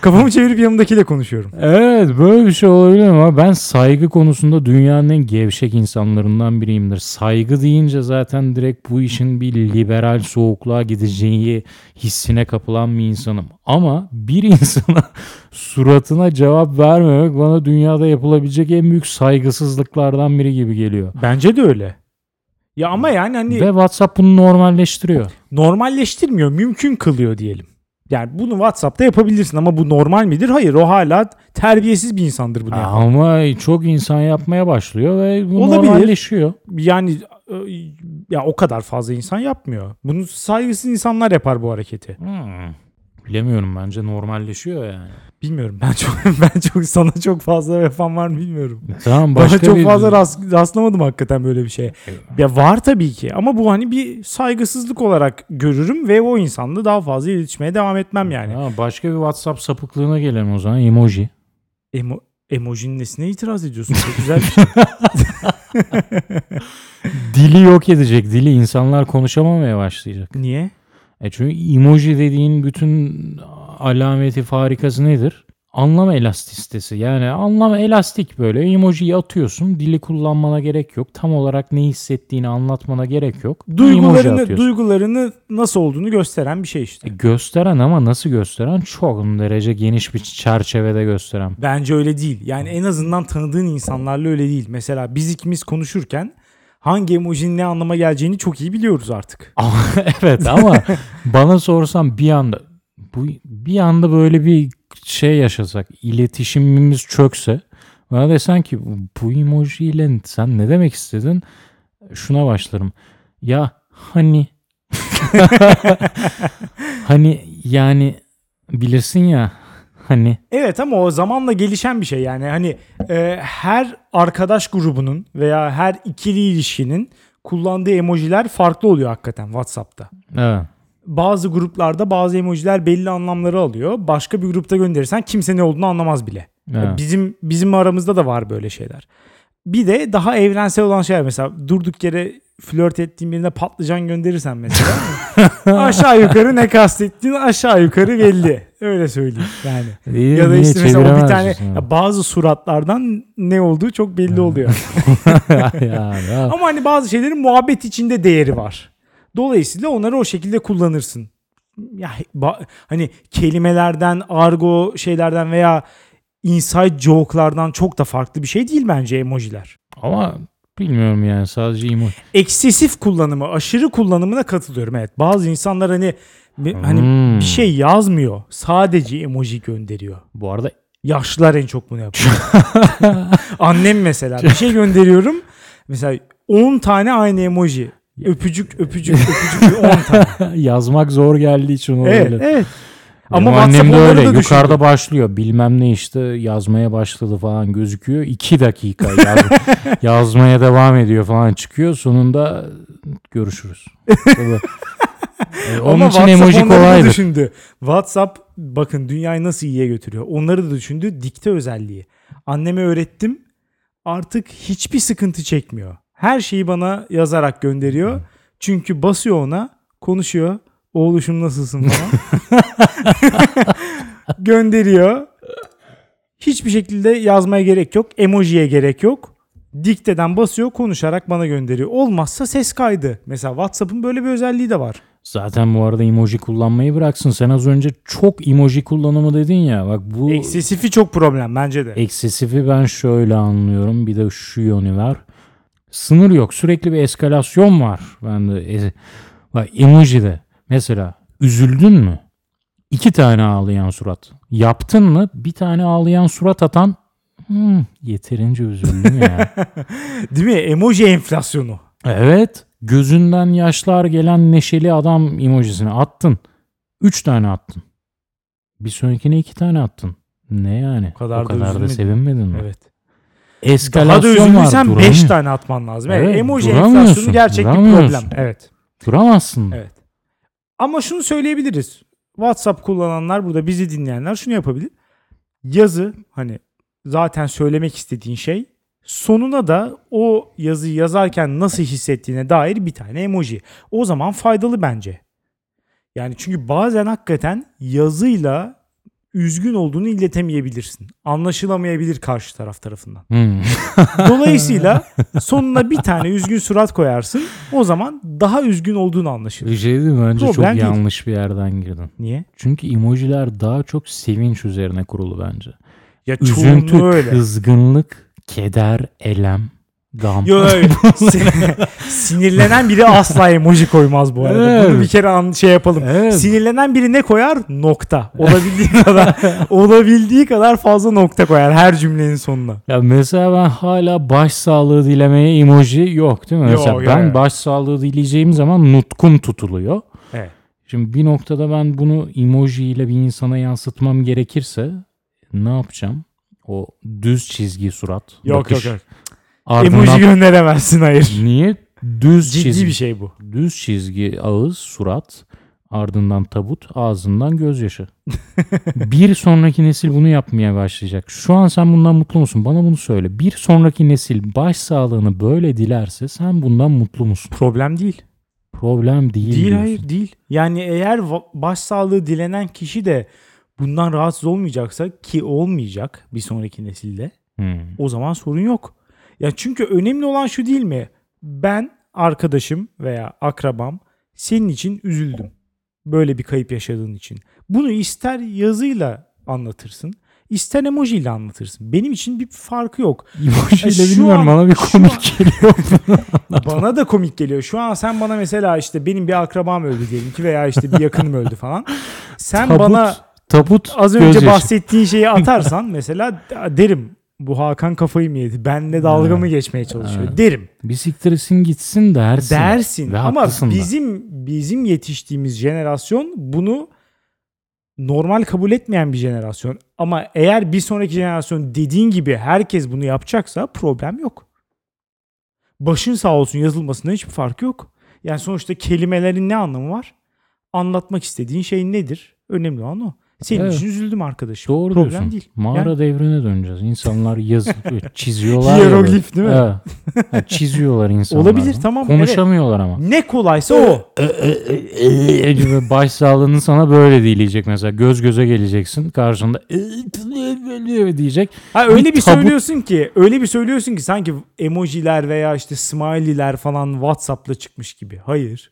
Kafamı çevirip yanımdakiyle konuşuyorum. Evet böyle bir şey olabilir ama ben saygı konusunda dünyanın en gevşek insanlarından biriyimdir. Saygı deyince zaten direkt bu işin bir liberal soğukluğa gideceği hissine kapılan bir insanım. Ama bir <laughs> insana suratına cevap vermemek bana dünyada yapılabilecek en büyük saygısızlıklardan biri gibi geliyor. Bence de öyle. Ya ama yani hani Ve WhatsApp bunu normalleştiriyor. normalleştirmiyor, mümkün kılıyor diyelim. Yani bunu WhatsApp'ta yapabilirsin ama bu normal midir? Hayır, o hala terbiyesiz bir insandır bunu yapan. Ama çok insan yapmaya başlıyor ve bu Olabilir. normalleşiyor. Yani e, ya o kadar fazla insan yapmıyor. Bunu saygısız insanlar yapar bu hareketi. Hmm. Bilemiyorum bence normalleşiyor yani. Bilmiyorum. Ben çok <laughs> ben çok sana çok fazla yapan var mı bilmiyorum. Tamam Bana başka çok bir... fazla rast- rastlamadım hakikaten böyle bir şeye. Ya var tabii ki ama bu hani bir saygısızlık olarak görürüm ve o insanla daha fazla iletişmeye devam etmem yani. Ha, başka bir WhatsApp sapıklığına gelelim o zaman. Emoji. Emo emojinin nesine itiraz ediyorsun? Çok güzel bir şey. <laughs> Dili yok edecek. Dili insanlar konuşamamaya başlayacak. Niye? E çünkü emoji dediğin bütün alameti farikası nedir? Anlam elastisitesi. Yani anlam elastik böyle. Emojiyi atıyorsun. Dili kullanmana gerek yok. Tam olarak ne hissettiğini anlatmana gerek yok. Duygularını duygularını nasıl olduğunu gösteren bir şey işte. E, gösteren ama nasıl gösteren? Çok derece geniş bir çerçevede gösteren. Bence öyle değil. Yani en azından tanıdığın insanlarla öyle değil. Mesela biz ikimiz konuşurken hangi emojinin ne anlama geleceğini çok iyi biliyoruz artık. <laughs> Evet ama <laughs> bana sorsan bir anda bu bir anda böyle bir şey yaşasak, iletişimimiz çökse bana desen ki bu emojiyle sen ne demek istedin? Şuna başlarım. Ya hani <laughs> hani yani bilirsin ya hani. Evet ama o zamanla gelişen bir şey yani hani e, her arkadaş grubunun veya her ikili ilişkinin kullandığı emojiler farklı oluyor hakikaten WhatsApp'ta. Evet. Bazı gruplarda bazı emojiler belli anlamları alıyor. Başka bir grupta gönderirsen kimse ne olduğunu anlamaz bile. evet. Bizim bizim aramızda da var böyle şeyler. Bir de daha evrensel olan şeyler mesela durduk yere flört ettiğin birine patlıcan gönderirsen mesela <laughs> aşağı yukarı ne kastettiğin aşağı yukarı belli. Öyle söyleyeyim yani. <laughs> İyi, Ya da işte mesela o bir tane ya bazı suratlardan ne olduğu çok belli oluyor. <laughs> ya, ya. Ama hani bazı şeylerin muhabbet içinde değeri var. Dolayısıyla onları o şekilde kullanırsın. Ya hani kelimelerden, argo şeylerden veya inside joke'lardan çok da farklı bir şey değil bence emojiler. Ama bilmiyorum yani sadece emoji. Eksesif kullanımı, aşırı kullanımına katılıyorum. Evet. Bazı insanlar hani bir- hani Hmm. bir şey yazmıyor. Sadece emoji gönderiyor. Bu arada Yaşlılar en çok bunu yapıyor. <laughs> Annem mesela bir şey gönderiyorum. Mesela 10 tane aynı emoji. Öpücük, öpücük, öpücük 10 tane. <laughs> yazmak zor geldiği için o Evet, öyle. evet. Benim Ama annem de öyle. Yukarıda başlıyor. Bilmem ne işte yazmaya başladı falan gözüküyor. İki dakika yaz- <laughs> yazmaya devam ediyor falan çıkıyor. Sonunda görüşürüz. Ee, Onun Ama için WhatsApp emoji onları da kolaydır. düşündü. WhatsApp bakın dünyayı nasıl iyiye götürüyor. Onları da düşündü. Dikte özelliği. Anneme öğrettim. Artık hiçbir sıkıntı çekmiyor. Her şeyi bana yazarak gönderiyor. Çünkü basıyor ona, konuşuyor. Oğluşum nasılsın falan. <laughs> gönderiyor. Hiçbir şekilde yazmaya gerek yok. Emojiye gerek yok. Dikteden basıyor, konuşarak bana gönderiyor. Olmazsa ses kaydı. Mesela WhatsApp'ın böyle bir özelliği de var. Zaten bu arada emoji kullanmayı bıraksın. Sen az önce çok emoji kullanımı dedin ya. Bak bu Eksesifi çok problem bence de. eksesifi ben şöyle anlıyorum. Bir de şu yönü var. Sınır yok. Sürekli bir eskalasyon var. Ben de e- bak emoji'de mesela üzüldün mü? İki tane ağlayan surat. Yaptın mı? Bir tane ağlayan surat atan "Hmm, yeterince üzüldüm ya. <laughs> Değil mi? Emoji enflasyonu. evet. Gözünden yaşlar gelen neşeli adam emojisini attın. Üç tane attın. Bir sonrakine iki tane attın. Ne yani? O kadar da o kadar da üzülmedin. sevinmedin mi? Evet. Eskalasyon Daha da üzüldüysen 5 duramıyor- tane atman lazım. Evet, Evet, emoji enflasyonu gerçek bir problem. Evet. Duramazsın. Evet. Ama şunu söyleyebiliriz. WhatsApp kullananlar burada bizi dinleyenler şunu yapabilir. Yazı hani zaten söylemek istediğin şey sonuna da o yazıyı yazarken nasıl hissettiğine dair bir tane emoji. O zaman faydalı bence. Yani çünkü bazen hakikaten yazıyla üzgün olduğunu iletemeyebilirsin. Anlaşılamayabilir karşı taraf tarafından. Hmm. <laughs> Dolayısıyla sonuna bir tane üzgün surat koyarsın. O zaman daha üzgün olduğunu anlaşılır. Bir şey değil mi? Bence Problem çok değil. yanlış bir yerden girdin. Niye? Çünkü emojiler daha çok sevinç üzerine kurulu bence. Ya Üzüntü, öyle. kızgınlık, keder, elem, gam. Yo, öyle. <laughs> Sin- Sinirlenen biri asla emoji koymaz bu arada. Evet. Bunu bir kere an şey yapalım. Evet. Sinirlenen biri ne koyar? Nokta. Olabildiği <laughs> kadar olabildiği kadar fazla nokta koyar her cümlenin sonuna. Ya mesela ben hala baş sağlığı dilemeye emoji yok değil mi? Yok, mesela yok, ben evet. baş sağlığı dileyeceğim zaman nutkum tutuluyor. Evet. Şimdi bir noktada ben bunu emoji ile bir insana yansıtmam gerekirse ne yapacağım? O düz çizgi surat. Yok bakış, yok yok. Ardından Emoji gönderemezsin hayır. niye düz Ciddi çizgi bir şey bu. düz çizgi ağız surat ardından tabut ağzından gözyaşı. <laughs> bir sonraki nesil bunu yapmaya başlayacak. Şu an sen bundan mutlu musun? Bana bunu söyle. Bir sonraki nesil baş sağlığını böyle dilerse sen bundan mutlu musun? Problem değil. Problem değil. Değil diyorsun. hayır değil. Yani eğer va- başsağlığı dilenen kişi de bundan rahatsız olmayacaksa ki olmayacak bir sonraki nesilde Hmm. o zaman sorun yok. Ya çünkü önemli olan şu değil mi? Ben arkadaşım veya akrabam senin için üzüldüm. Böyle bir kayıp yaşadığın için. Bunu ister yazıyla anlatırsın, ister emojiyle anlatırsın. Benim için bir farkı yok. Emojiyle Şu bilmiyorum an- bana bir komik geliyor. <laughs> Bana da komik geliyor. Şu an sen bana mesela işte benim bir akrabam öldü diyelim ki veya işte bir yakınım öldü falan. Sen Tabut, bana tabut az önce gözyaşı. bahsettiğin şeyi <laughs> atarsan mesela derim bu Hakan kafayı mı yedi? Benle dalga mı geçmeye çalışıyor? Derim. Bir siktirsin gitsin dersin. Dersin. Ve Ama haklısın da. bizim bizim yetiştiğimiz jenerasyon bunu normal kabul etmeyen bir jenerasyon. Ama eğer bir sonraki jenerasyon dediğin gibi herkes bunu yapacaksa problem yok. Başın sağ olsun yazılmasında hiçbir fark yok. Yani sonuçta kelimelerin ne anlamı var? Anlatmak istediğin şey nedir? Önemli olan o. Senin Evet. için üzüldüm arkadaşım. Doğru Problem diyorsun. değil. Mağara Yani- devrine döneceğiz. İnsanlar yazı <laughs> çiziyorlar. Hieroglif değil mi? Evet. Çiziyorlar insanlar. Olabilir, tamam, Konuşamıyorlar ama. Ne kolaysa o. Gibi Baş sağlığını sana böyle dileyecek mesela. Göz göze geleceksin. Karşında diyecek. Ha öyle Bir bir, tabut- söylüyorsun ki, öyle bir söylüyorsun ki sanki emojiler veya işte smiley'ler falan WhatsApp'la çıkmış gibi. Hayır.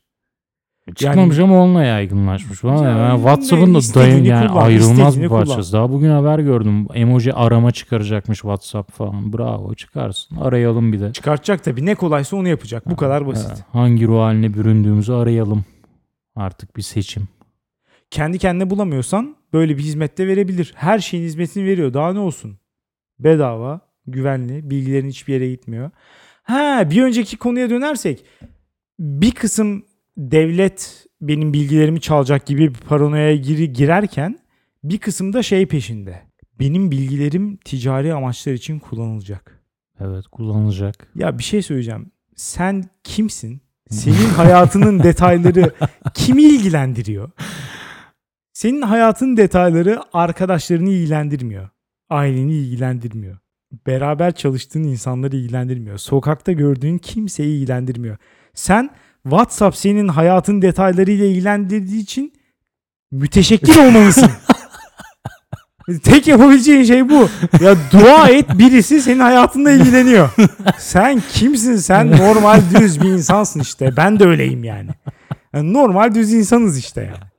Çıkmamış ama onunla yaygınlaşmış. Ya, yani WhatsApp'ın da dayın yani kullan, ayrılmaz bir parçası. Daha bugün haber gördüm. Emoji arama çıkaracakmış WhatsApp falan. Bravo çıkarsın. Arayalım bir de. Çıkartacak tabii. Ne kolaysa onu yapacak. Bu kadar basit. Ha, Hangi ruh haline büründüğümüzü arayalım. Artık bir seçim. Kendi kendine bulamıyorsan böyle bir hizmette verebilir. Her şeyin hizmetini veriyor. Daha ne olsun? Bedava, güvenli, bilgilerin hiçbir yere gitmiyor. Ha bir önceki konuya dönersek bir kısım devlet benim bilgilerimi çalacak gibi bir paranoya giri girerken bir kısım da şey peşinde. Benim bilgilerim ticari amaçlar için kullanılacak. Evet kullanılacak. Ya bir şey söyleyeceğim. Sen kimsin? Senin hayatının <laughs> detayları kimi ilgilendiriyor? Senin hayatın detayları arkadaşlarını ilgilendirmiyor. Aileni ilgilendirmiyor. Beraber çalıştığın insanları ilgilendirmiyor. Sokakta gördüğün kimseyi ilgilendirmiyor. Sen WhatsApp senin hayatın detaylarıyla ilgilendirdiği için müteşekkir olmalısın. <laughs> Tek yapabileceğin şey bu. Ya dua et birisi senin hayatınla ilgileniyor. Sen kimsin? Sen normal düz bir insansın işte. Ben de öyleyim yani. Yani normal düz insanız işte yani.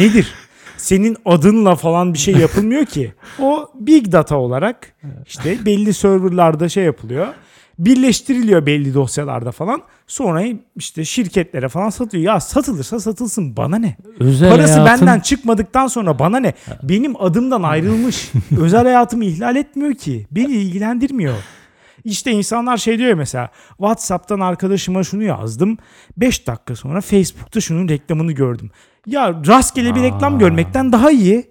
Nedir? Senin adınla falan bir şey yapılmıyor ki. O big data olarak işte belli serverlarda şey yapılıyor. Birleştiriliyor belli dosyalarda falan. Sonra işte şirketlere falan satıyor. Ya satılırsa satılsın bana ne? Özel Parası hayatın- benden çıkmadıktan sonra bana ne? Benim adımdan ayrılmış. <laughs> Özel hayatımı ihlal etmiyor ki. Beni ilgilendirmiyor. İşte insanlar şey diyor mesela WhatsApp'tan arkadaşıma şunu yazdım. 5 dakika sonra Facebook'ta şunun reklamını gördüm. Ya rastgele bir reklam Aa. görmekten daha iyi.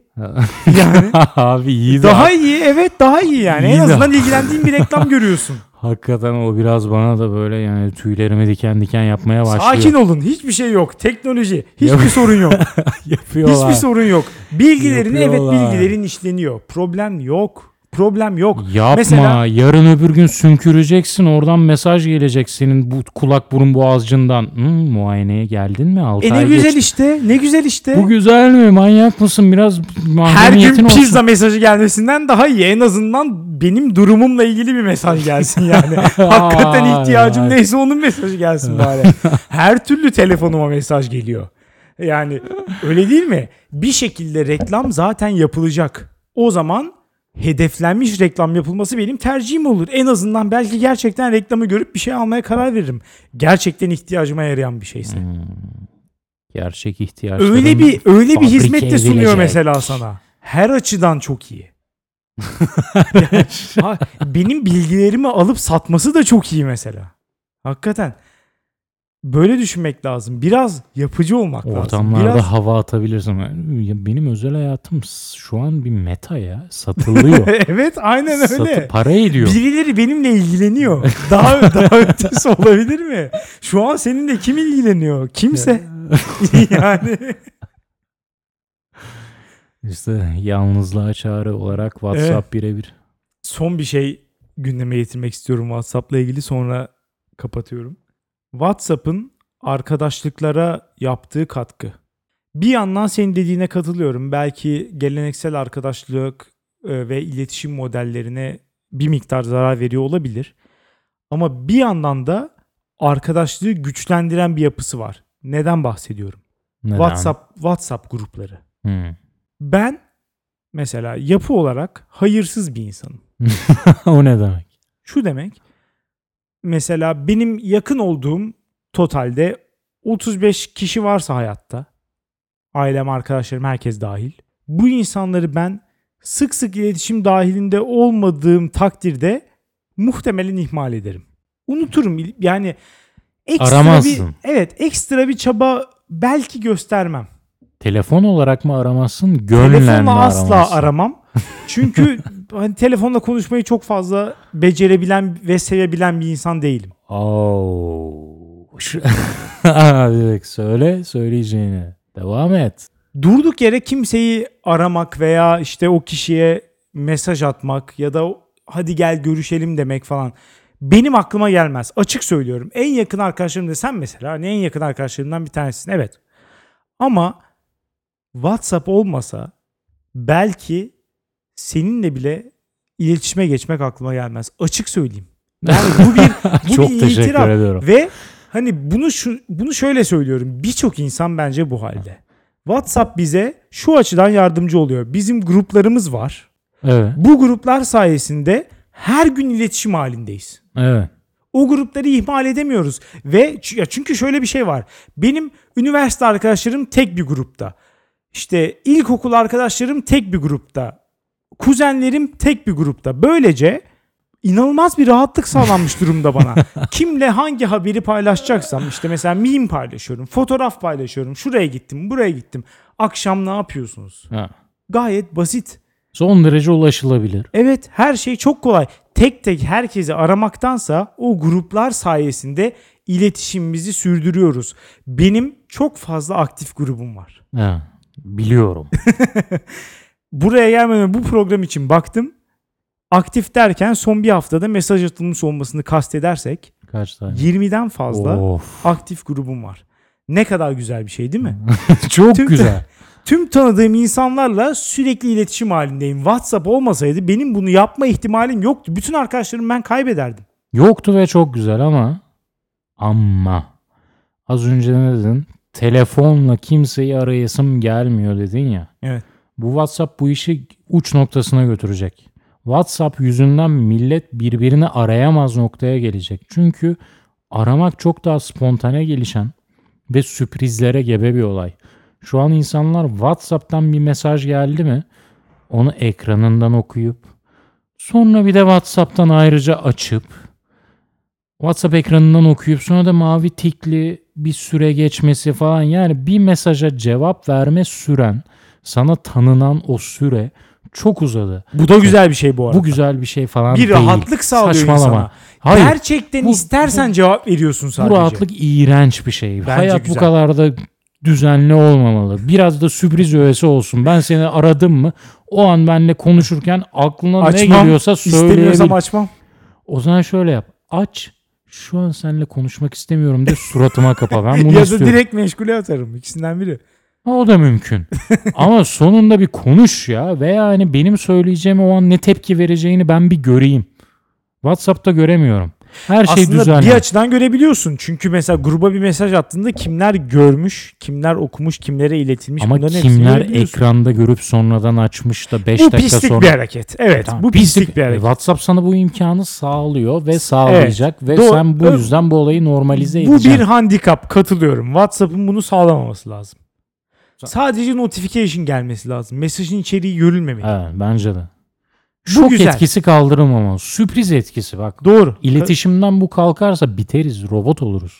Yani <laughs> Abi iyi daha iyi evet daha iyi yani. İyi en azından ilgilendiğin bir reklam görüyorsun. <laughs> hakikaten o biraz bana da böyle yani tüylerimi diken diken yapmaya başlıyor. Sakin olun. Hiçbir şey yok. Teknoloji. Hiçbir sorun yok. <laughs> Yapıyorlar. Hiçbir sorun yok. Bilgilerin evet Yapıyorlar. bilgilerin işleniyor. Problem yok. Problem yok. Yapma. Mesela- Yarın öbür gün sümküreceksin. Oradan mesaj gelecek senin bu kulak burun boğazcından. Hmm, muayeneye geldin mi? 6 E ne güzel geçti. işte. Ne güzel işte. Bu güzel mi? Manyak mısın? Biraz Her gün olsun. pizza mesajı gelmesinden daha iyi. En azından benim durumumla ilgili bir mesaj gelsin yani. <laughs> Hakikaten ihtiyacım neyse onun mesajı gelsin bari. <laughs> Her türlü telefonuma mesaj geliyor. Yani öyle değil mi? Bir şekilde reklam zaten yapılacak. O zaman hedeflenmiş reklam yapılması benim tercihim olur. En azından belki gerçekten reklamı görüp bir şey almaya karar veririm. Gerçekten ihtiyacıma yarayan bir şeyse. Hmm. Gerçek ihtiyaçların Öyle bir öyle bir hizmet de sunuyor edilecek. mesela sana. Her açıdan çok iyi. <laughs> Yani, ha, benim bilgilerimi alıp satması da çok iyi mesela. Hakikaten. Böyle düşünmek lazım. Biraz yapıcı olmak lazım. Ortamlarda Biraz hava atabilirsin. Ya Benim özel hayatım şu an bir meta ya. Satılıyor. <laughs> evet aynen öyle. Satı para ediyor. Birileri benimle ilgileniyor. Daha <laughs> daha ötesi olabilir mi? Şu an seninle kim ilgileniyor? Kimse. <laughs> yani İşte yalnızlığa çağrı olarak WhatsApp birebir. son bir şey gündeme getirmek istiyorum WhatsApp'la ilgili sonra kapatıyorum. WhatsApp'ın arkadaşlıklara yaptığı katkı. Bir yandan senin dediğine katılıyorum. Belki geleneksel arkadaşlık e, ve iletişim modellerine bir miktar zarar veriyor olabilir. Ama bir yandan da arkadaşlığı güçlendiren bir yapısı var. Neden bahsediyorum? Neden? WhatsApp WhatsApp grupları. Hmm. Ben mesela yapı olarak hayırsız bir insanım. <laughs> o ne demek? Şu demek mesela benim yakın olduğum totalde 35 kişi varsa hayatta ailem, arkadaşlarım herkes dahil. Bu insanları ben sık sık iletişim dahilinde olmadığım takdirde muhtemelen ihmal ederim. Unuturum yani ekstra Aramazsın. bir evet ekstra bir çaba belki göstermem. Telefon olarak mı aramazsın? Gönlen mi Telefonla asla aramam. Çünkü <laughs> hani telefonla konuşmayı çok fazla becerebilen ve sevebilen bir insan değilim. Oo. Şu- <laughs> Direkt söyle söyleyeceğini. Devam et. Durduk yere kimseyi aramak veya işte o kişiye mesaj atmak ya da hadi gel görüşelim demek falan benim aklıma gelmez. Açık söylüyorum. En yakın arkadaşlarım desem mesela hani en yakın arkadaşlarımdan bir tanesisin. Evet. Ama WhatsApp olmasa belki seninle bile iletişime geçmek aklıma gelmez. Açık söyleyeyim. <laughs> Yani bu bir bu Çok bir teşekkür itiraf. ediyorum. Ve hani bunu şu bunu şöyle söylüyorum. Birçok insan bence bu halde. WhatsApp bize şu açıdan yardımcı oluyor. Bizim gruplarımız var. Evet. Bu gruplar sayesinde her gün iletişim halindeyiz. Evet. O grupları ihmal edemiyoruz ve çünkü şöyle bir şey var. Benim üniversite arkadaşlarım tek bir grupta. İşte ilkokul arkadaşlarım tek bir grupta. Kuzenlerim tek bir grupta. Böylece inanılmaz bir rahatlık sağlanmış durumda bana. <laughs> Kimle hangi haberi paylaşacaksam işte mesela meme paylaşıyorum, fotoğraf paylaşıyorum. Şuraya gittim, buraya gittim. Akşam ne yapıyorsunuz? Ha. Gayet basit. Son derece ulaşılabilir. Evet her şey çok kolay. Tek tek herkesi aramaktansa o gruplar sayesinde iletişimimizi sürdürüyoruz. Benim çok fazla aktif grubum var. Ha. Biliyorum. <laughs> Buraya gelmeden bu program için baktım. Aktif derken son bir haftada mesaj atılmış olmasını kastedersek Kaç tane? 20'den fazla Of. aktif grubum var. Ne kadar güzel bir şey değil mi? <laughs> Çok Tüm- güzel. <laughs> Tüm tanıdığım insanlarla sürekli iletişim halindeyim. WhatsApp olmasaydı benim bunu yapma ihtimalim yoktu. Bütün arkadaşlarımı ben kaybederdim. Yoktu ve çok güzel ama ama az önce ne dedin? Telefonla kimseyi arayasım gelmiyor dedin ya. Evet. Bu WhatsApp bu işi uç noktasına götürecek. WhatsApp yüzünden millet birbirini arayamaz noktaya gelecek. Çünkü aramak çok daha spontane gelişen ve sürprizlere gebe bir olay. Şu an insanlar WhatsApp'tan bir mesaj geldi mi onu ekranından okuyup sonra bir de WhatsApp'tan ayrıca açıp WhatsApp ekranından okuyup sonra da mavi tikli bir süre geçmesi falan yani bir mesaja cevap verme süren sana tanınan o süre çok uzadı. Bu da güzel bir şey bu arada. Bu güzel bir şey falan bir değil. rahatlık sağlıyor Saçmalama. insana. Hayır. Gerçekten Bu- istersen cevap veriyorsun bu sadece. rahatlık iğrenç bir şey. Bence Hayat güzel. bu kadar da düzenli olmamalı. Biraz da sürpriz öğesi olsun. Ben seni aradım mı o an benimle konuşurken aklına ne Açmam. geliyorsa söyleyebil. İstemiyorsam açmam. O zaman şöyle yap. Aç. Şu an seninle konuşmak istemiyorum de suratıma kapa. Ben <laughs> bunu ya da istiyorum. direkt meşgule atarım. İkisinden biri. O da mümkün. <laughs> Ama sonunda bir konuş ya. Veya hani benim söyleyeceğim o an ne tepki vereceğini ben bir göreyim. WhatsApp'ta göremiyorum. Her şey Aslında düzenli. bir açıdan görebiliyorsun. Çünkü mesela gruba bir mesaj attığında kimler görmüş, kimler okumuş, kimlere iletilmiş. Ama bunların hepsini kimler görebiliyorsun. ekranda görüp sonradan açmış da 5 Bu dakika pislik sonra. bir hareket. Evet Tamam, bu pislik, bir hareket. WhatsApp sana bu imkanı sağlıyor ve sağlayacak ve Do- sen bu Ö- yüzden bu olayı normalize Bu edeceksin. bir handikap katılıyorum. WhatsApp'ın bunu sağlamaması lazım. Sadece notification gelmesi lazım. Mesajın içeriği görülmemeli. Evet, bence de. Şok güzel. etkisi kaldırılmamalı. Sürpriz etkisi bak. Doğru. İletişimden bu kalkarsa biteriz, robot oluruz.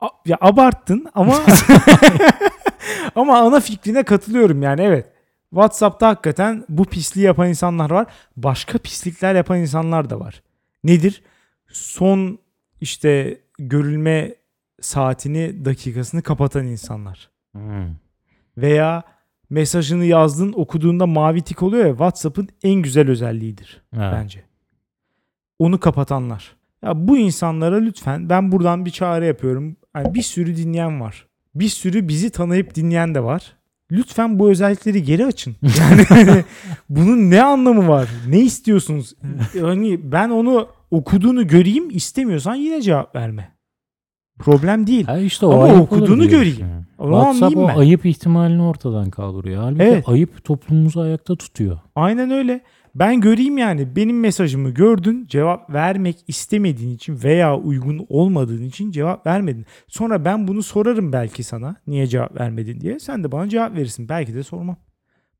A- ya abarttın ama <laughs> ama ana fikrine katılıyorum yani evet. WhatsApp'ta hakikaten bu pisliği yapan insanlar var. Başka pislikler yapan insanlar da var. Nedir? Son işte görülme saatini, dakikasını kapatan insanlar. Hmm. Veya mesajını yazdın, okuduğunda mavi tik oluyor ya WhatsApp'ın en güzel özelliğidir Evet. bence. Onu kapatanlar. Ya bu insanlara lütfen ben buradan bir çağrı yapıyorum. Yani bir sürü dinleyen var. Bir sürü bizi tanıyıp dinleyen de var. Lütfen bu özellikleri geri açın. <laughs> Yani <laughs> bunun ne anlamı var? Ne istiyorsunuz? <laughs> Hani ben onu okuduğunu göreyim istemiyorsan yine cevap verme. Problem değil. Ha işte o Ama okuduğunu göreyim. düşünüyorum. Onu WhatsApp o ben. ayıp ihtimalini ortadan kaldırıyor. Halbuki Evet. ayıp toplumumuzu ayakta tutuyor. Aynen öyle. Ben göreyim yani benim mesajımı gördün cevap vermek istemediğin için veya uygun olmadığın için cevap vermedin. Sonra ben bunu sorarım belki sana niye cevap vermedin diye. Sen de bana cevap verirsin. Belki de sormam.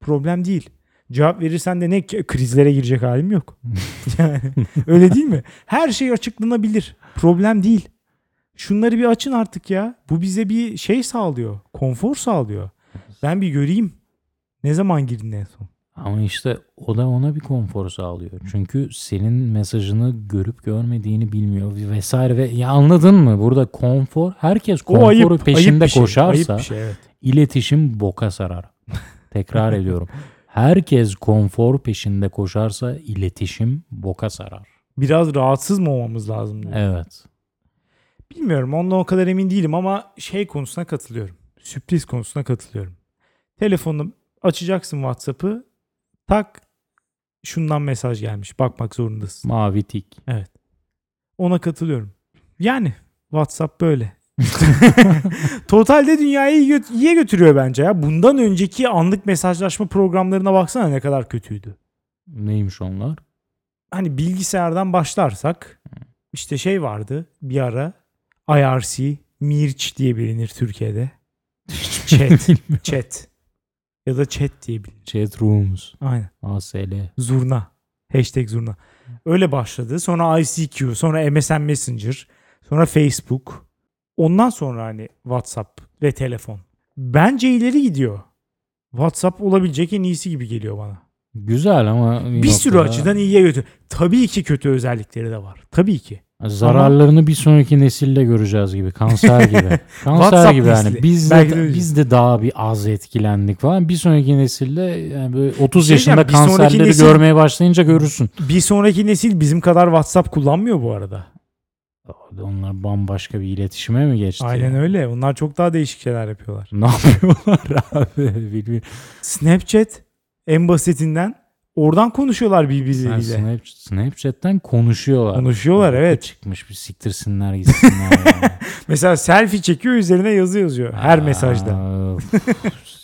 Problem değil. Cevap verirsen de ne krizlere girecek halim yok. <laughs> yani öyle değil mi? Her şey açıklanabilir. Problem değil. Şunları bir açın artık ya. Bu bize bir şey sağlıyor. Konfor sağlıyor. Ben bir göreyim. Ne zaman girdin en son? Ama işte o da ona bir konfor sağlıyor. Çünkü senin mesajını görüp görmediğini bilmiyor vesaire ve ya anladın mı? Burada konfor herkes konforu ayıp, peşinde ayıp bir şey. koşarsa Ayıp şey evet. iletişim boka sarar. <laughs> Tekrar ediyorum. Herkes konfor peşinde koşarsa iletişim boka sarar. Biraz rahatsız mı olmamız lazım diyor. Evet. Bilmiyorum ondan o kadar emin değilim ama şey konusuna katılıyorum. Sürpriz konusuna katılıyorum. Telefonu açacaksın WhatsApp'ı tak şundan mesaj gelmiş. Bakmak zorundasın. Mavi tik. Ona katılıyorum. Yani WhatsApp böyle. <laughs> Totalde dünyayı iyi, iyiye götürüyor bence ya. Bundan önceki anlık mesajlaşma programlarına baksana ne kadar kötüydü. Neymiş onlar? Hani bilgisayardan başlarsak işte şey vardı bir ara IRC, Mirç diye bilinir Türkiye'de. Chat, chat ya da chat diye bilinir. Chat rooms. Aynen. ASL. Zurna. Hashtag zurna. Öyle başladı. Sonra ICQ, sonra MSN Messenger, sonra Facebook. Ondan sonra hani WhatsApp ve telefon. Bence ileri gidiyor. WhatsApp olabilecek en iyisi gibi geliyor bana. Güzel ama Bir sürü açıdan iyiye götür. Tabii ki kötü özellikleri de var. Tabii ki. Zararlarını bir sonraki nesilde göreceğiz gibi. Kanser <laughs> gibi. Kanser WhatsApp gibi yani. Biz Belki de de, öyle. biz de daha bir az etkilendik falan. Bir sonraki nesilde yani böyle 30 şey yaşında diyeceğim, bir sonraki kanserleri nesil- görmeye başlayınca görürsün. Bir sonraki nesil bizim kadar WhatsApp kullanmıyor bu arada. Onlar bambaşka bir iletişime mi geçti? Aynen öyle. Onlar çok daha değişik şeyler yapıyorlar. <laughs> Ne yapıyorlar abi? Bilmiyorum. Snapchat en basitinden oradan konuşuyorlar birbirleriyle. Snap, Snapchat'ten konuşuyorlar. Konuşuyorlar, Boku evet. Çıkmış bir siktirsinler gitsinler. yani. <laughs> Mesela selfie çekiyor üzerine yazı yazıyor her mesajda. Aa, uf,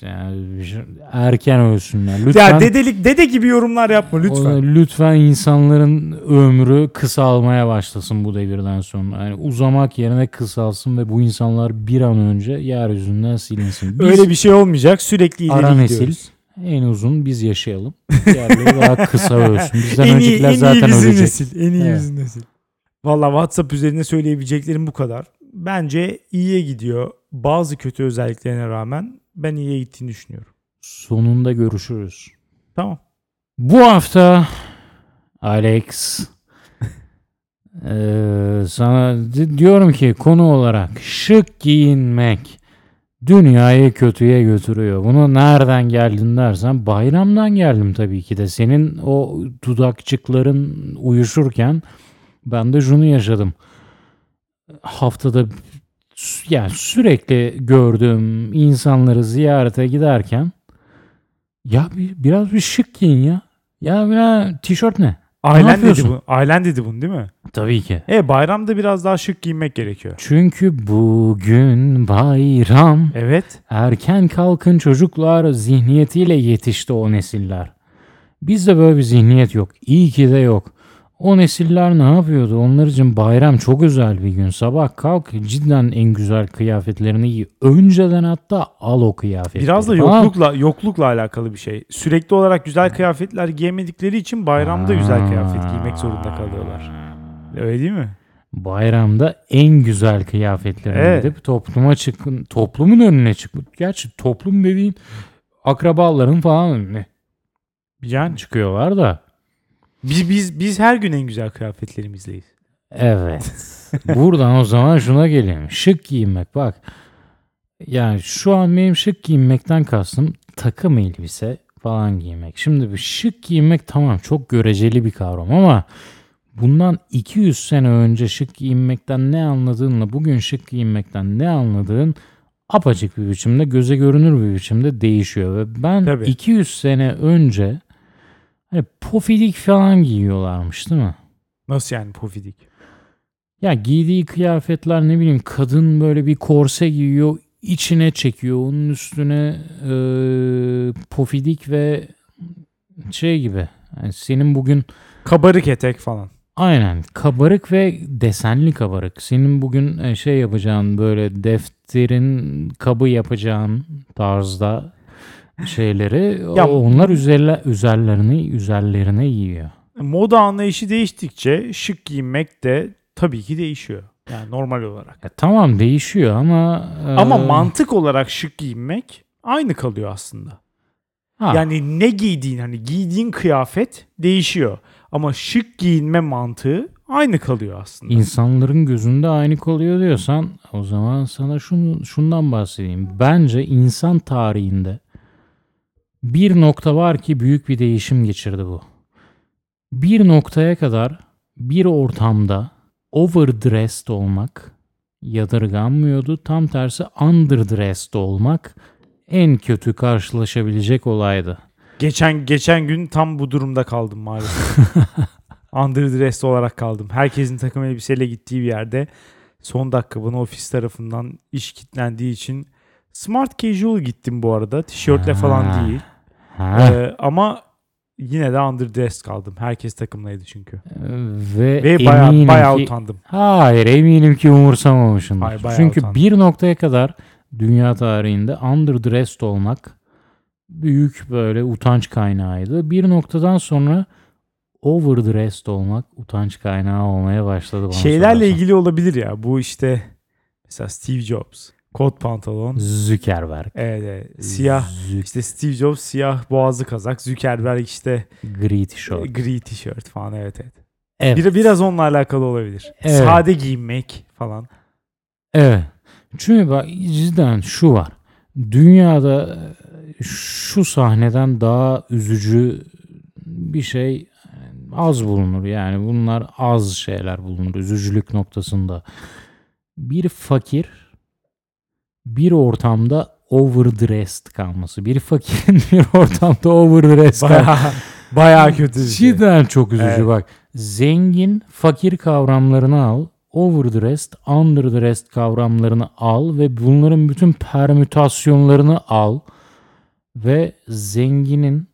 yani şey- erken ölsünler. Lütfen, Ya dedelik dede gibi yorumlar yapma lütfen. O- lütfen insanların ömrü kısalmaya başlasın bu devirden sonra. Yani uzamak yerine kısalsın ve bu insanlar bir an önce yeryüzünden silinsin. Biz Öyle bir şey olmayacak. Sürekli ileri ara gidiyoruz. nesil en uzun biz yaşayalım. Diğerleri daha kısa ölsün. <laughs> Bizden en iyi, öncekiler en iyi zaten bizim ölecek. nesil. En iyi Evet. bizim nesil. Valla WhatsApp üzerinde söyleyebileceklerim bu kadar. Bence iyiye gidiyor. Bazı kötü özelliklerine rağmen ben iyiye gittiğini düşünüyorum. Sonunda görüşürüz. Tamam. Bu hafta Alex eee, <laughs> sana di- diyorum ki konu olarak şık giyinmek dünyayı kötüye götürüyor. Bunu nereden geldin dersen bayramdan geldim tabii ki de. Senin o dudakçıkların uyuşurken ben de şunu yaşadım. Haftada yani sürekli gördüğüm insanları ziyarete giderken ya bir, biraz bir şık giyin ya. Ya biraz tişört ne? Ailen dedi, yapıyorsun? bu, ailen dedi bunu değil mi? Tabii ki. E bayramda biraz daha şık giyinmek gerekiyor. Çünkü bugün bayram. Evet. Erken kalkın çocuklar zihniyetiyle yetişti o nesiller. Bizde böyle bir zihniyet yok. İyi ki de yok. O nesiller ne yapıyordu? Onlar için bayram çok özel bir gün. Sabah kalk cidden en güzel kıyafetlerini giy. Önceden hatta al o kıyafetleri. Biraz da yoklukla yoklukla alakalı bir şey. Sürekli olarak güzel kıyafetler giyemedikleri için bayramda güzel kıyafet giymek zorunda kalıyorlar. Öyle değil mi? Bayramda en güzel kıyafetlerini Evet. gidip topluma çıkın. Toplumun önüne çıkıp. Gerçi toplum dediğin akrabaların falan önüne Yani çıkıyorlar da. Biz biz biz her gün en güzel kıyafetlerimizleyiz. Evet. Buradan o zaman şuna gelelim. Şık giyinmek bak. Yani şu an benim şık giyinmekten kastım takım elbise falan giymek. Şimdi bir şık giyinmek tamam çok göreceli bir kavram ama bundan 200 sene önce şık giyinmekten ne anladığınla bugün şık giyinmekten ne anladığın apaçık bir biçimde göze görünür bir biçimde değişiyor ve ben Tabii. 200 sene önce hani pofidik falan giyiyorlarmış değil mi? Nasıl yani pofidik? Ya giydiği kıyafetler ne bileyim kadın böyle bir korse giyiyor içine çekiyor onun üstüne e, pofidik ve şey gibi yani senin bugün Kabarık etek falan. aynen kabarık ve desenli kabarık senin bugün e, şey yapacağın böyle defterin kabı yapacağın tarzda şeyleri Ya- onlar üzerler, üzerlerini üzerlerine yiyor. Moda anlayışı değiştikçe şık giyinmek de tabii ki değişiyor. Yani normal olarak. Ya tamam değişiyor ama e, Ama mantık olarak şık giyinmek aynı kalıyor aslında. Ha, Yani ne giydiğin hani giydiğin kıyafet değişiyor. Ama şık giyinme mantığı aynı kalıyor aslında. insanların gözünde aynı kalıyor diyorsan o zaman sana şunu, şundan bahsedeyim. Bence insan tarihinde bir nokta var ki büyük bir değişim geçirdi bu. Bir noktaya kadar bir ortamda overdressed olmak yadırganmıyordu. Tam tersi underdressed olmak en kötü karşılaşabilecek olaydı. Geçen geçen gün tam bu durumda kaldım maalesef. <laughs> Underdressed olarak kaldım. Herkesin takım elbiseyle gittiği bir yerde son dakika bana ofis tarafından iş kitlendiği için smart casual gittim bu arada. Tişörtle falan Ha. değil. Ee, ama yine de underdressed kaldım. Herkes takımlaydı çünkü. Ve, Ve bayağı bayağı ki utandım. Hayır eminim ki umursamamışsındır. Hayır, Çünkü utandım. bir noktaya kadar dünya tarihinde underdressed olmak büyük böyle utanç kaynağıydı. Bir noktadan sonra overdressed olmak utanç kaynağı olmaya başladı bana Şeylerle sorarsan. ilgili olabilir ya. Bu işte mesela Steve Jobs. Kot pantolon. Zuckerberg. Evet, evet. Siyah. Zü- İşte Steve Jobs siyah boğazlı kazak. Zuckerberg işte gri tişört. gri tişört falan evet evet. Evet. Bir, biraz onunla alakalı olabilir. Evet. Sade giyinmek falan. Evet. Çünkü bak cidden şu var. Dünyada e, şu sahneden daha üzücü bir şey e, az bulunur. Yani bunlar az şeyler bulunur üzücülük noktasında. Bir fakir bir ortamda overdressed kalması. Bir fakirin <laughs> bir ortamda overdressed kalması. Bayağı, kötü şey. Cidden çok üzücü Evet. bak. Zengin, fakir kavramlarını al. Overdressed, underdressed kavramlarını al ve bunların bütün permütasyonlarını al ve zenginin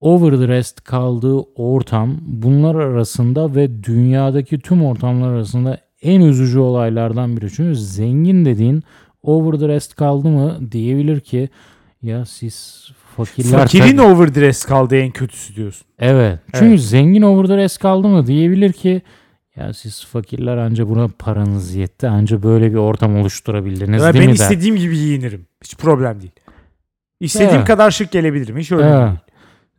overdressed kaldığı ortam bunlar arasında ve dünyadaki tüm ortamlar arasında en üzücü olaylardan biri. Çünkü zengin dediğin overdressed kaldı mı diyebilir ki ya siz fakirler Fakirin tabii- overdress kaldı en kötüsü diyorsun. Evet. Çünkü zengin overdress kaldı mı diyebilir ki ya siz fakirler anca buna paranız yetti. Anca böyle bir ortam oluşturabildiniz Ya değil ben mi der. istediğim gibi giyinirim. Hiç problem değil. İstediğim Evet. kadar şık gelebilirim. Hiç öyle Evet. değil.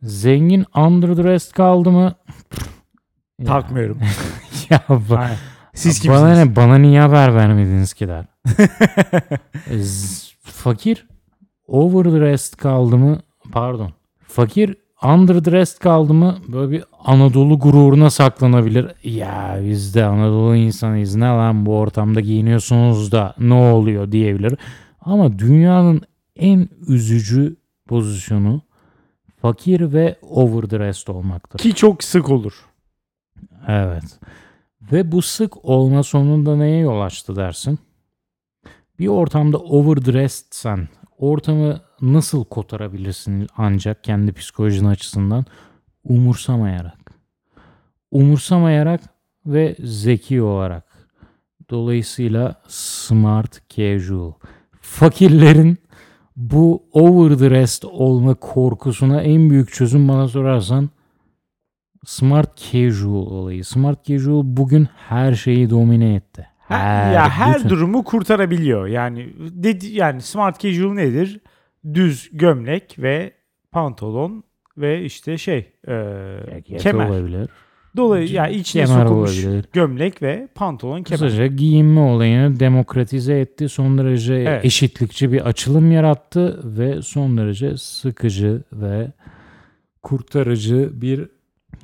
Zengin underdressed kaldı mı? Takmıyorum. <laughs> ya ba- Siz bana kimsiniz? ne bana niye haber vermediniz ki der. <laughs> E, fakir overdressed kaldı mı? Pardon. Fakir underdressed kaldı mı? Böyle bir Anadolu gururuna saklanabilir. Ya biz de Anadolu insanıyız. Ne lan bu ortamda giyiniyorsunuz da ne oluyor diyebilir. Ama dünyanın en üzücü pozisyonu fakir ve overdressed olmaktır. Ki çok sık olur. Evet. Ve bu sık olma sonunda neye yol açtı dersin? Bir ortamda overdressedsen ortamı nasıl kotarabilirsin ancak kendi psikolojin açısından umursamayarak. Umursamayarak ve zeki olarak. Dolayısıyla smart casual. Fakirlerin bu overdressed olma korkusuna en büyük çözüm bana sorarsan Smart casual olayı. Smart casual bugün her şeyi domine etti. Her, ya her bütün- durumu kurtarabiliyor. Yani dedi yani smart casual nedir? Düz gömlek ve pantolon ve işte şey e, kemer. olabilir. Dolayısıyla yani içine Kemer sokulmuş olabilir. gömlek ve pantolon kemer. Kısaca giyinme olayını demokratize etti. Son derece Evet. eşitlikçi bir açılım yarattı ve son derece sıkıcı ve kurtarıcı bir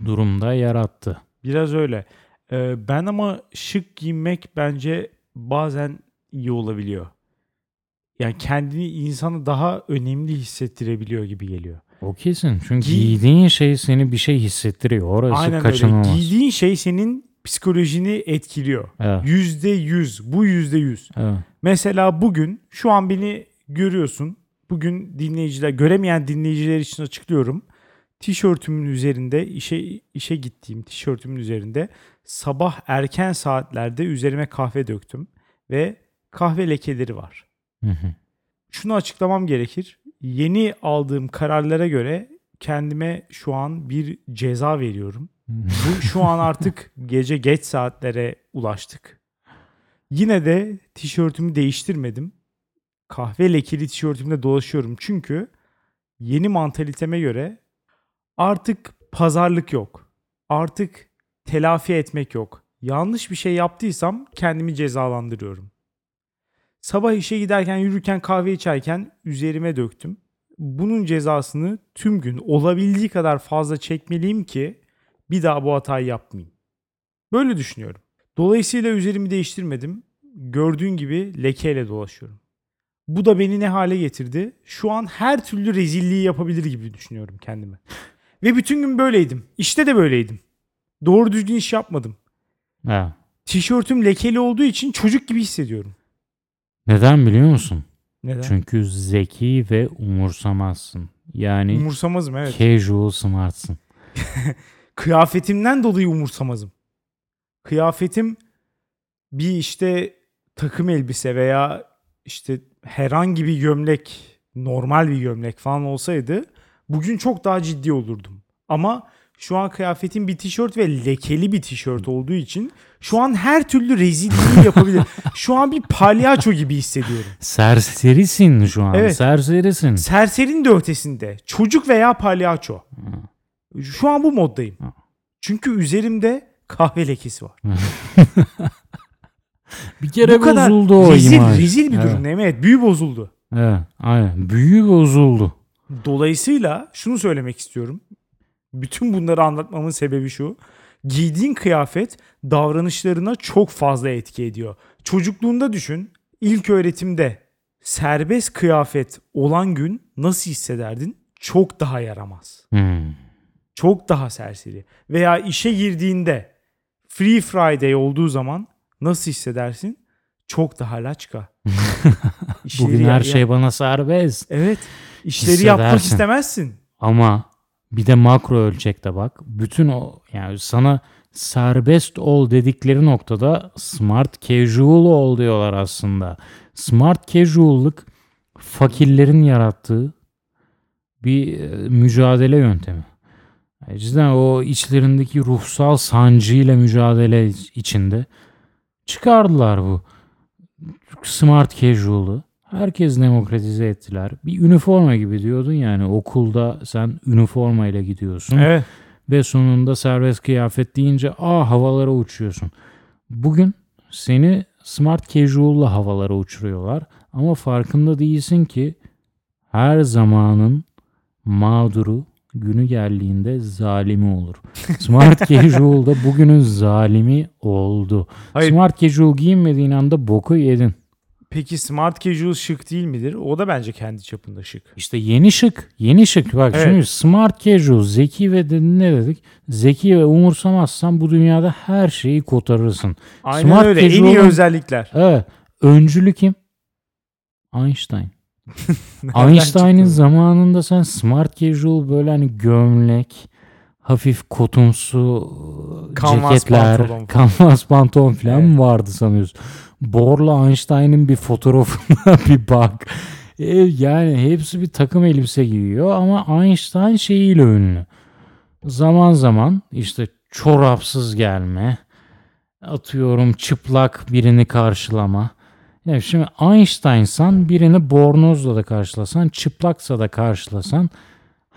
durumda yarattı. Biraz öyle. E, ben ama şık giyinmek bence bazen iyi olabiliyor. Yani kendini insanı daha önemli hissettirebiliyor gibi geliyor. O kesin. Çünkü Giy- giydiğin şey seni bir şey hissettiriyor. Orası Aynen öyle. kaçınılmaz. Giydiğin şey senin psikolojini etkiliyor. Evet. Yüzde yüz. Bu yüzde yüz. Evet. Mesela bugün şu an beni görüyorsun. Bugün dinleyiciler, göremeyen dinleyiciler için açıklıyorum. Tişörtümün üzerinde işe işe gittiğim tişörtümün üzerinde sabah erken saatlerde üzerime kahve döktüm ve kahve lekeleri var. Hı hı. Şunu açıklamam gerekir. Yeni aldığım kararlara göre kendime şu an bir ceza veriyorum. Bu şu an artık gece geç saatlere ulaştık. Yine de tişörtümü değiştirmedim. kahve lekeli tişörtümle dolaşıyorum. Çünkü yeni mantaliteme göre artık pazarlık yok. Artık telafi etmek yok. Yanlış bir şey yaptıysam kendimi cezalandırıyorum. Sabah işe giderken yürürken kahve içerken üzerime döktüm. Bunun cezasını tüm gün olabildiği kadar fazla çekmeliyim ki bir daha bu hatayı yapmayayım. Böyle düşünüyorum. Dolayısıyla üzerimi değiştirmedim. Gördüğün gibi lekeyle dolaşıyorum. Bu da beni ne hale getirdi? Şu an her türlü rezilliği yapabilir gibi düşünüyorum kendime. <laughs> Ve bütün gün böyleydim. İşte de böyleydim. Doğru düzgün iş yapmadım. Ha. Tişörtüm lekeli olduğu için çocuk gibi hissediyorum. Neden biliyor musun? Neden? Çünkü zeki ve umursamazsın. Yani Umursamazım evet. casual smartsın. <laughs> Kıyafetimden dolayı umursamazım. Kıyafetim bir işte takım elbise veya işte herhangi bir gömlek, normal bir gömlek falan olsaydı bugün çok daha ciddi olurdum. Ama şu an kıyafetim bir tişört ve lekeli bir tişört olduğu için şu an her türlü rezilliği <laughs> yapabilir. şu an bir palyaço gibi hissediyorum. Serserisin şu an. Evet. Serserisin. Serserinin de ötesinde. Çocuk veya palyaço. Şu an bu moddayım. Çünkü üzerimde kahve lekesi var. <laughs> Bir kere bu kadar bozuldu o rezil, imaj. rezil bir evet. durum. Evet, büyü bozuldu. Evet, aynen. Büyü bozuldu. Dolayısıyla şunu söylemek istiyorum. Bütün bunları anlatmamın sebebi şu. Giydiğin kıyafet davranışlarına çok fazla etki ediyor. Çocukluğunda düşün. ilk öğretimde serbest kıyafet olan gün nasıl hissederdin? Çok daha yaramaz. Hmm. Çok daha serseri. Veya işe girdiğinde Free Friday olduğu zaman nasıl hissedersin? Çok daha laçka. <laughs> Bugün her şey bana serbest. Evet. İşleri yapmak istemezsin. Ama bir de makro ölçekte bak. Bütün o yani sana serbest ol dedikleri noktada smart casual ol diyorlar aslında. Smart casual'lık fakirlerin yarattığı bir e, mücadele yöntemi. Yani cidden o içlerindeki ruhsal sancıyla mücadele içinde çıkardılar bu smart casual'ı. Herkes demokratize ettiler. Bir üniforma gibi diyordun yani okulda sen üniforma ile gidiyorsun Evet. ve sonunda serbest kıyafet deyince aa havalara uçuyorsun. Bugün seni smart casual'la havalara uçuruyorlar ama farkında değilsin ki her zamanın mağduru günü geldiğinde zalimi olur. <laughs> Smart casual da bugünün zalimi oldu. Hayır. Smart casual giyinmediğin anda boku yedin. Peki smart casual şık değil midir? O da bence kendi çapında şık. İşte yeni şık. Yeni şık. Bak Evet. şimdi smart casual, zeki ve de, ne dedik? Zeki ve umursamazsan bu dünyada her şeyi kotarırsın. Aynen Smart öyle. En iyi casual'ın- özellikler. Evet. Öncülü kim? Einstein. <laughs> Çıktı? zamanında sen smart casual böyle hani gömlek, hafif kotumsu Canvas ceketler, pantolon falan. kanvas pantolon falan Evet. mı vardı sanıyorsun? Borla Einstein'ın bir fotoğrafına <laughs> bir bak. E, yani hepsi bir takım elbise giyiyor ama Einstein şeyiyle ünlü. Zaman zaman işte çorapsız gelme, atıyorum çıplak birini karşılama. Yani şimdi Einstein'san birini bornozla da karşılasan, çıplaksa da karşılasan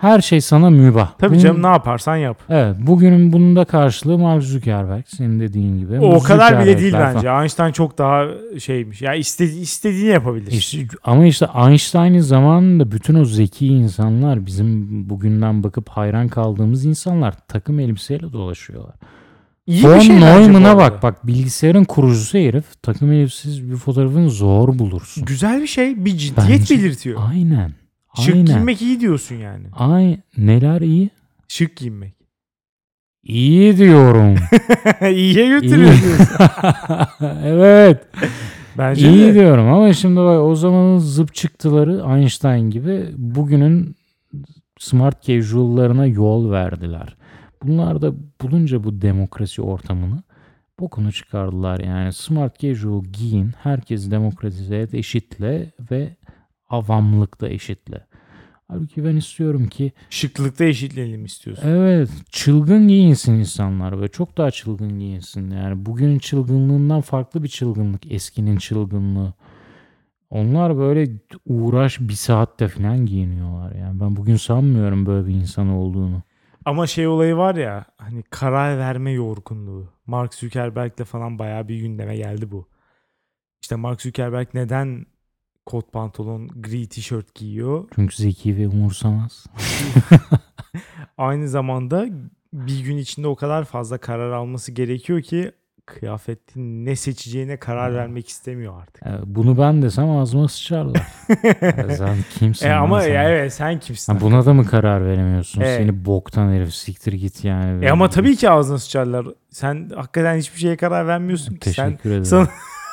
her şey sana mübah. Tabii Bunun- canım ne yaparsan yap. Evet bugünün bunun da karşılığı Mark Zuckerberg senin dediğin gibi. O kadar bile değil falan. bence. Einstein çok daha şeymiş. Ya istedi, istediğini yapabilir. İşte, ama işte Einstein'ın zamanında bütün o zeki insanlar bizim bugünden bakıp hayran kaldığımız insanlar takım elbiseyle dolaşıyorlar. İyi Von bir şey Neumann'a bak bak bilgisayarın kurucusu herif takım elbisesiz bir fotoğrafını zor bulursun. Güzel bir şey. Bir ciddiyet Bence- belirtiyor. Aynen. Şık Aynen. giyinmek iyi diyorsun yani. Ay neler iyi? Şık giyinmek. İyi diyorum. <laughs> İyiye götürüyor İyi. diyorsun. <laughs> evet. Bence İyi de. diyorum ama şimdi bak o zamanın zıp çıktıları Einstein gibi bugünün smart casual'larına yol verdiler. Bunlar da bulunca bu demokrasi ortamını bokunu çıkardılar yani. Smart casual giyin, herkes demokratize et, eşitle ve avamlıkta eşitle. Halbuki ben istiyorum ki Şıklıkta eşitleyelim istiyorsun. Evet, çılgın giyinsin insanlar ve çok daha çılgın giyinsin. Yani bugünün çılgınlığından farklı bir çılgınlık, eskinin çılgınlığı. Onlar böyle uğraş bir saatte falan giyiniyorlar yani. Ben bugün sanmıyorum böyle bir insan olduğunu. Ama şey olayı var ya hani karar verme yorgunluğu. Mark Zuckerberg'le falan bayağı bir gündeme geldi bu. İşte Mark Zuckerberg neden kot pantolon, gri tişört giyiyor? Çünkü zeki ve umursamaz. <laughs> Aynı zamanda bir gün içinde o kadar fazla karar alması gerekiyor ki kıyafetin ne seçeceğine karar Hmm. vermek istemiyor artık. E, Bunu ben desem ağzıma sıçarlar. <laughs> Ya Sen kimsin? e ama sen? ya evet sen kimsin? Ha, buna da mı karar veremiyorsun? Evet. Seni boktan herif siktir git yani. E ama tabii ki ağzına sıçarlar. Sen hakikaten hiçbir şeye karar vermiyorsun ki. Sen Teşekkür ederim. sana,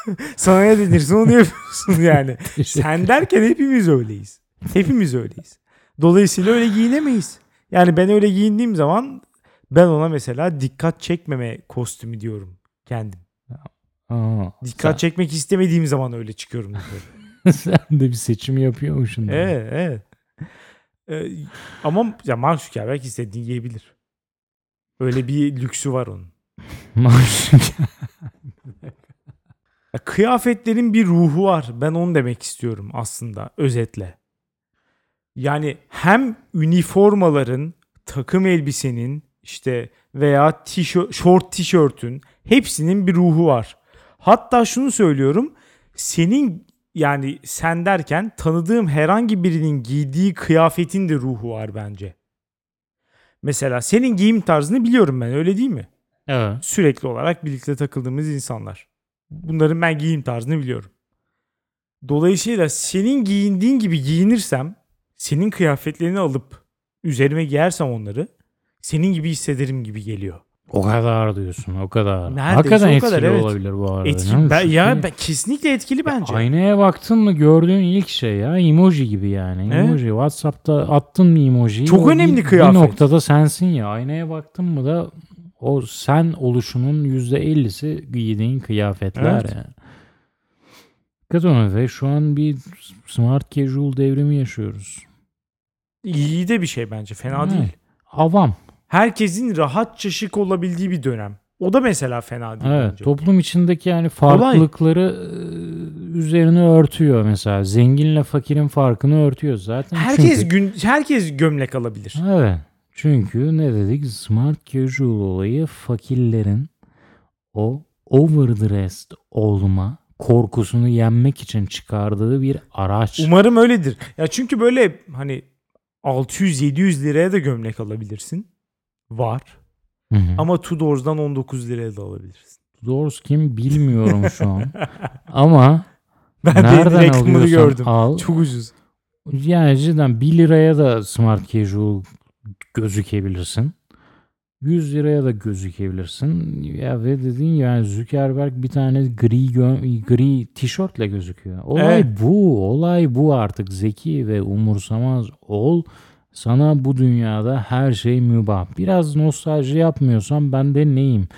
<laughs> sana ne denirse onu yapıyorsun <laughs> yani. Sen derken hepimiz öyleyiz. Hepimiz öyleyiz. Dolayısıyla öyle giyinemeyiz. Yani ben öyle giyindiğim zaman ben ona mesela dikkat çekmeme kostümü diyorum kendim. Aa, Dikkat çekmek istemediğim zaman öyle çıkıyorum. sen, <laughs> sen de bir seçim yapıyormuşsun. evet, evet. Ee, ama ya Mark Zuckerberg istediğini giyebilir. Öyle bir lüksü var onun. Ya kıyafetlerin bir ruhu var. Ben onu demek istiyorum aslında özetle. Yani hem üniformaların, takım elbisenin işte veya tişört, short tişörtün hepsinin bir ruhu var. Hatta şunu söylüyorum. Senin yani sen derken tanıdığım herhangi birinin giydiği kıyafetin de ruhu var bence. Mesela senin giyim tarzını biliyorum ben öyle değil mi? evet. sürekli olarak birlikte takıldığımız insanlar. Bunların ben giyim tarzını biliyorum. Dolayısıyla senin giyindiğin gibi giyinirsem, senin kıyafetlerini alıp üzerime giyersem onları, senin gibi hissederim gibi geliyor. O kadar diyorsun o kadar. Neredeyse Hakikaten o kadar, etkili evet. olabilir bu arada. Etki, ben, ya ben, kesinlikle etkili bence. Aynaya baktın mı gördüğün ilk şey ya emoji gibi yani. Emoji WhatsApp'ta attın mı emojiyi? Çok önemli bir, kıyafet. Bir noktada sensin ya. Aynaya baktın mı da o sen oluşunun %50'si giydiğin kıyafetler Evet. yani. Ve şu an bir smart casual devrimi yaşıyoruz. İyi de bir şey bence, fena Evet. değil. Avam. Herkesin rahatça şık olabildiği bir dönem. O da mesela fena değil Evet, bence. toplum içindeki yani farklılıkları e, üzerine örtüyor mesela. Zenginle fakirin farkını örtüyor zaten. Herkes Çünkü- gün herkes gömlek alabilir. Evet. Çünkü ne dedik? Smart casual olayı fakirlerin o overdressed olma korkusunu yenmek için çıkardığı bir araç. Umarım öyledir. Ya çünkü böyle hani 600-700 liraya da gömlek alabilirsin. Var. Hı hı. Ama Tudors'dan 19 liraya da alabilirsin. Doors kim bilmiyorum şu an. <laughs> Ama Ben de nereden reklamını alıyorsan gördüm. al. Çok ucuz. Yani cidden 1 liraya da smart casual gözükebilirsin. 100 liraya da gözükebilirsin. Ya ve dediğin yani Zuckerberg bir tane gri gri tişörtle gözüküyor. Olay Evet. bu. Olay bu artık. Zeki ve umursamaz ol. Sana bu dünyada her şey mübah. Biraz nostalji yapmıyorsan ben de neyim?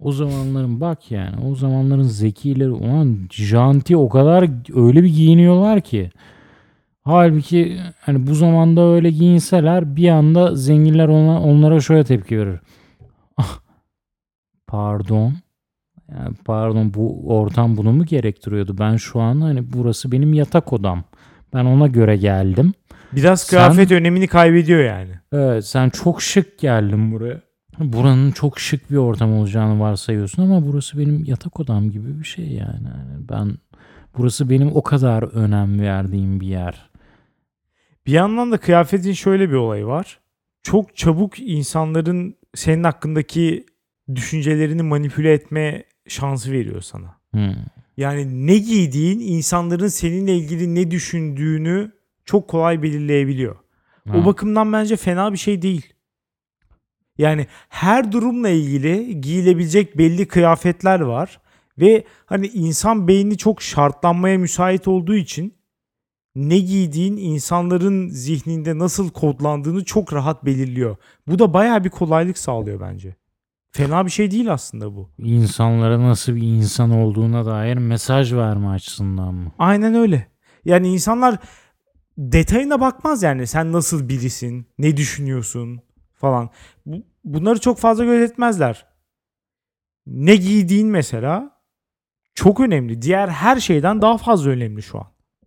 O zamanların bak yani o zamanların zekileri ulan janti o kadar öyle bir giyiniyorlar ki. Halbuki hani bu zamanda öyle giyinseler bir anda zenginler ona, onlara şöyle tepki verir. Ah, pardon. Yani pardon bu ortam bunu mu gerektiriyordu? Ben şu an hani burası benim yatak odam. Ben ona göre geldim. Biraz Sen- kıyafet önemini kaybediyor yani. Evet sen çok şık geldin buraya. Buranın çok şık bir ortam olacağını varsayıyorsun ama burası benim yatak odam gibi bir şey yani. Yani ben burası benim o kadar önem verdiğim bir yer. Bir yandan da kıyafetin şöyle bir olayı var. Çok çabuk insanların senin hakkındaki düşüncelerini manipüle etme şansı veriyor sana. Hmm. Yani ne giydiğin insanların seninle ilgili ne düşündüğünü çok kolay belirleyebiliyor. Ha. O bakımdan bence fena bir şey değil. Yani her durumla ilgili giyilebilecek belli kıyafetler var ve hani insan beyni çok şartlanmaya müsait olduğu için ne giydiğin insanların zihninde nasıl kodlandığını çok rahat belirliyor. Bu da bayağı bir kolaylık sağlıyor bence. Fena bir şey değil aslında bu. İnsanlara nasıl bir insan olduğuna dair mesaj verme açısından mı? Aynen öyle. Yani insanlar detayına bakmaz yani sen nasıl birisin, ne düşünüyorsun falan. Bu- bunları çok fazla gözetmezler. Ne giydiğin mesela çok önemli. Diğer her şeyden daha fazla önemli şu an.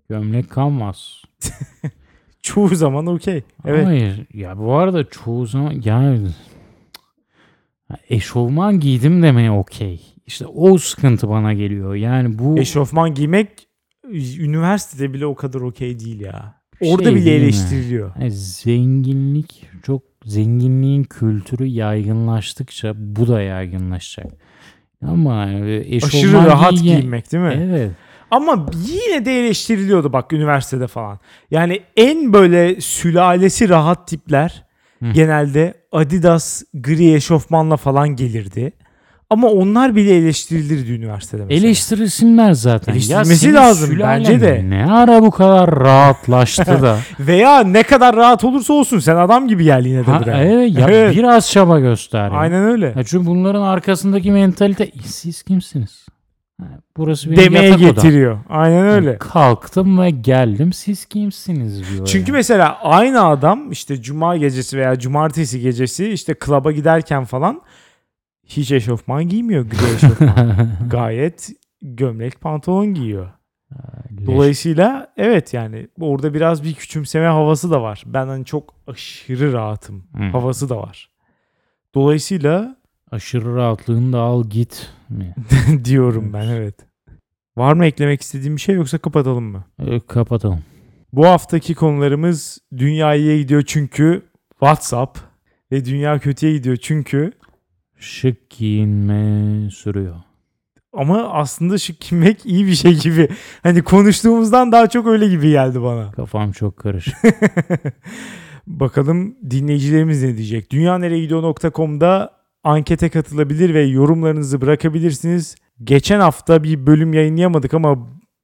Gömlek kanvas. <laughs> Çoğu zaman okey. Evet. Hayır. Ya bu arada çoğu zaman yani eşofman giydim demeye okey. İşte o sıkıntı bana geliyor. Yani bu Eşofman giymek üniversitede bile o kadar okey değil ya. Şey Orada bile değil mi? eleştiriliyor. Yani zenginlik çok zenginliğin kültürü yaygınlaştıkça bu da yaygınlaşacak. Ama e, eşofman Aşırı rahat giye- giyinmek değil mi? Evet. Ama yine de eleştiriliyordu bak üniversitede falan. Yani en böyle sülalesi rahat tipler Hı. genelde Adidas gri eşofmanla falan gelirdi. Ama onlar bile eleştirilirdi üniversitede mesela. Eleştirilsinler zaten. Ya Eleştirilmesi senin lazım bence de. Ne ara bu kadar rahatlaştı da. <laughs> Veya ne kadar rahat olursa olsun sen adam gibi gel yine de ha, buraya. evet, ya Evet. biraz çaba göster. ya. Aynen öyle. Ya çünkü bunların arkasındaki mentalite siz kimsiniz? Ha, Burası benim Demeye yatak odam. getiriyor. Aynen öyle. Kalktım ve geldim siz kimsiniz diyor. Çünkü ya. mesela aynı adam işte cuma gecesi veya cumartesi gecesi işte klaba giderken falan hiç eşofman giymiyor gri <laughs> eşofman. Gayet gömlek pantolon giyiyor. Dolayısıyla evet yani orada biraz bir küçümseme havası da var. Ben hani çok aşırı rahatım Hı. havası da var. Dolayısıyla Aşırı rahatlığını da al git mi? <laughs> diyorum ben evet. Var mı eklemek istediğim bir şey yoksa kapatalım mı? E, kapatalım. Bu haftaki konularımız dünya iyiye gidiyor çünkü WhatsApp ve dünya kötüye gidiyor çünkü Şık giyinme sürüyor. ama aslında şık giymek iyi bir şey gibi. Hani konuştuğumuzdan daha çok öyle gibi geldi bana. Kafam çok karışık. <laughs> Bakalım dinleyicilerimiz ne diyecek. Dünyanereyegidiyor.com'da ankete katılabilir ve yorumlarınızı bırakabilirsiniz. Geçen hafta bir bölüm yayınlayamadık ama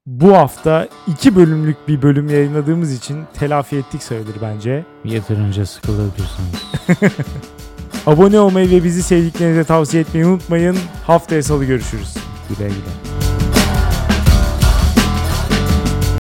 bu hafta iki bölümlük bir bölüm yayınladığımız için telafi ettik sayılır bence. Yeterince sıkılabilirsiniz. <laughs> Abone olmayı ve bizi sevdiklerinize tavsiye etmeyi unutmayın. Haftaya salı görüşürüz. Güle güle.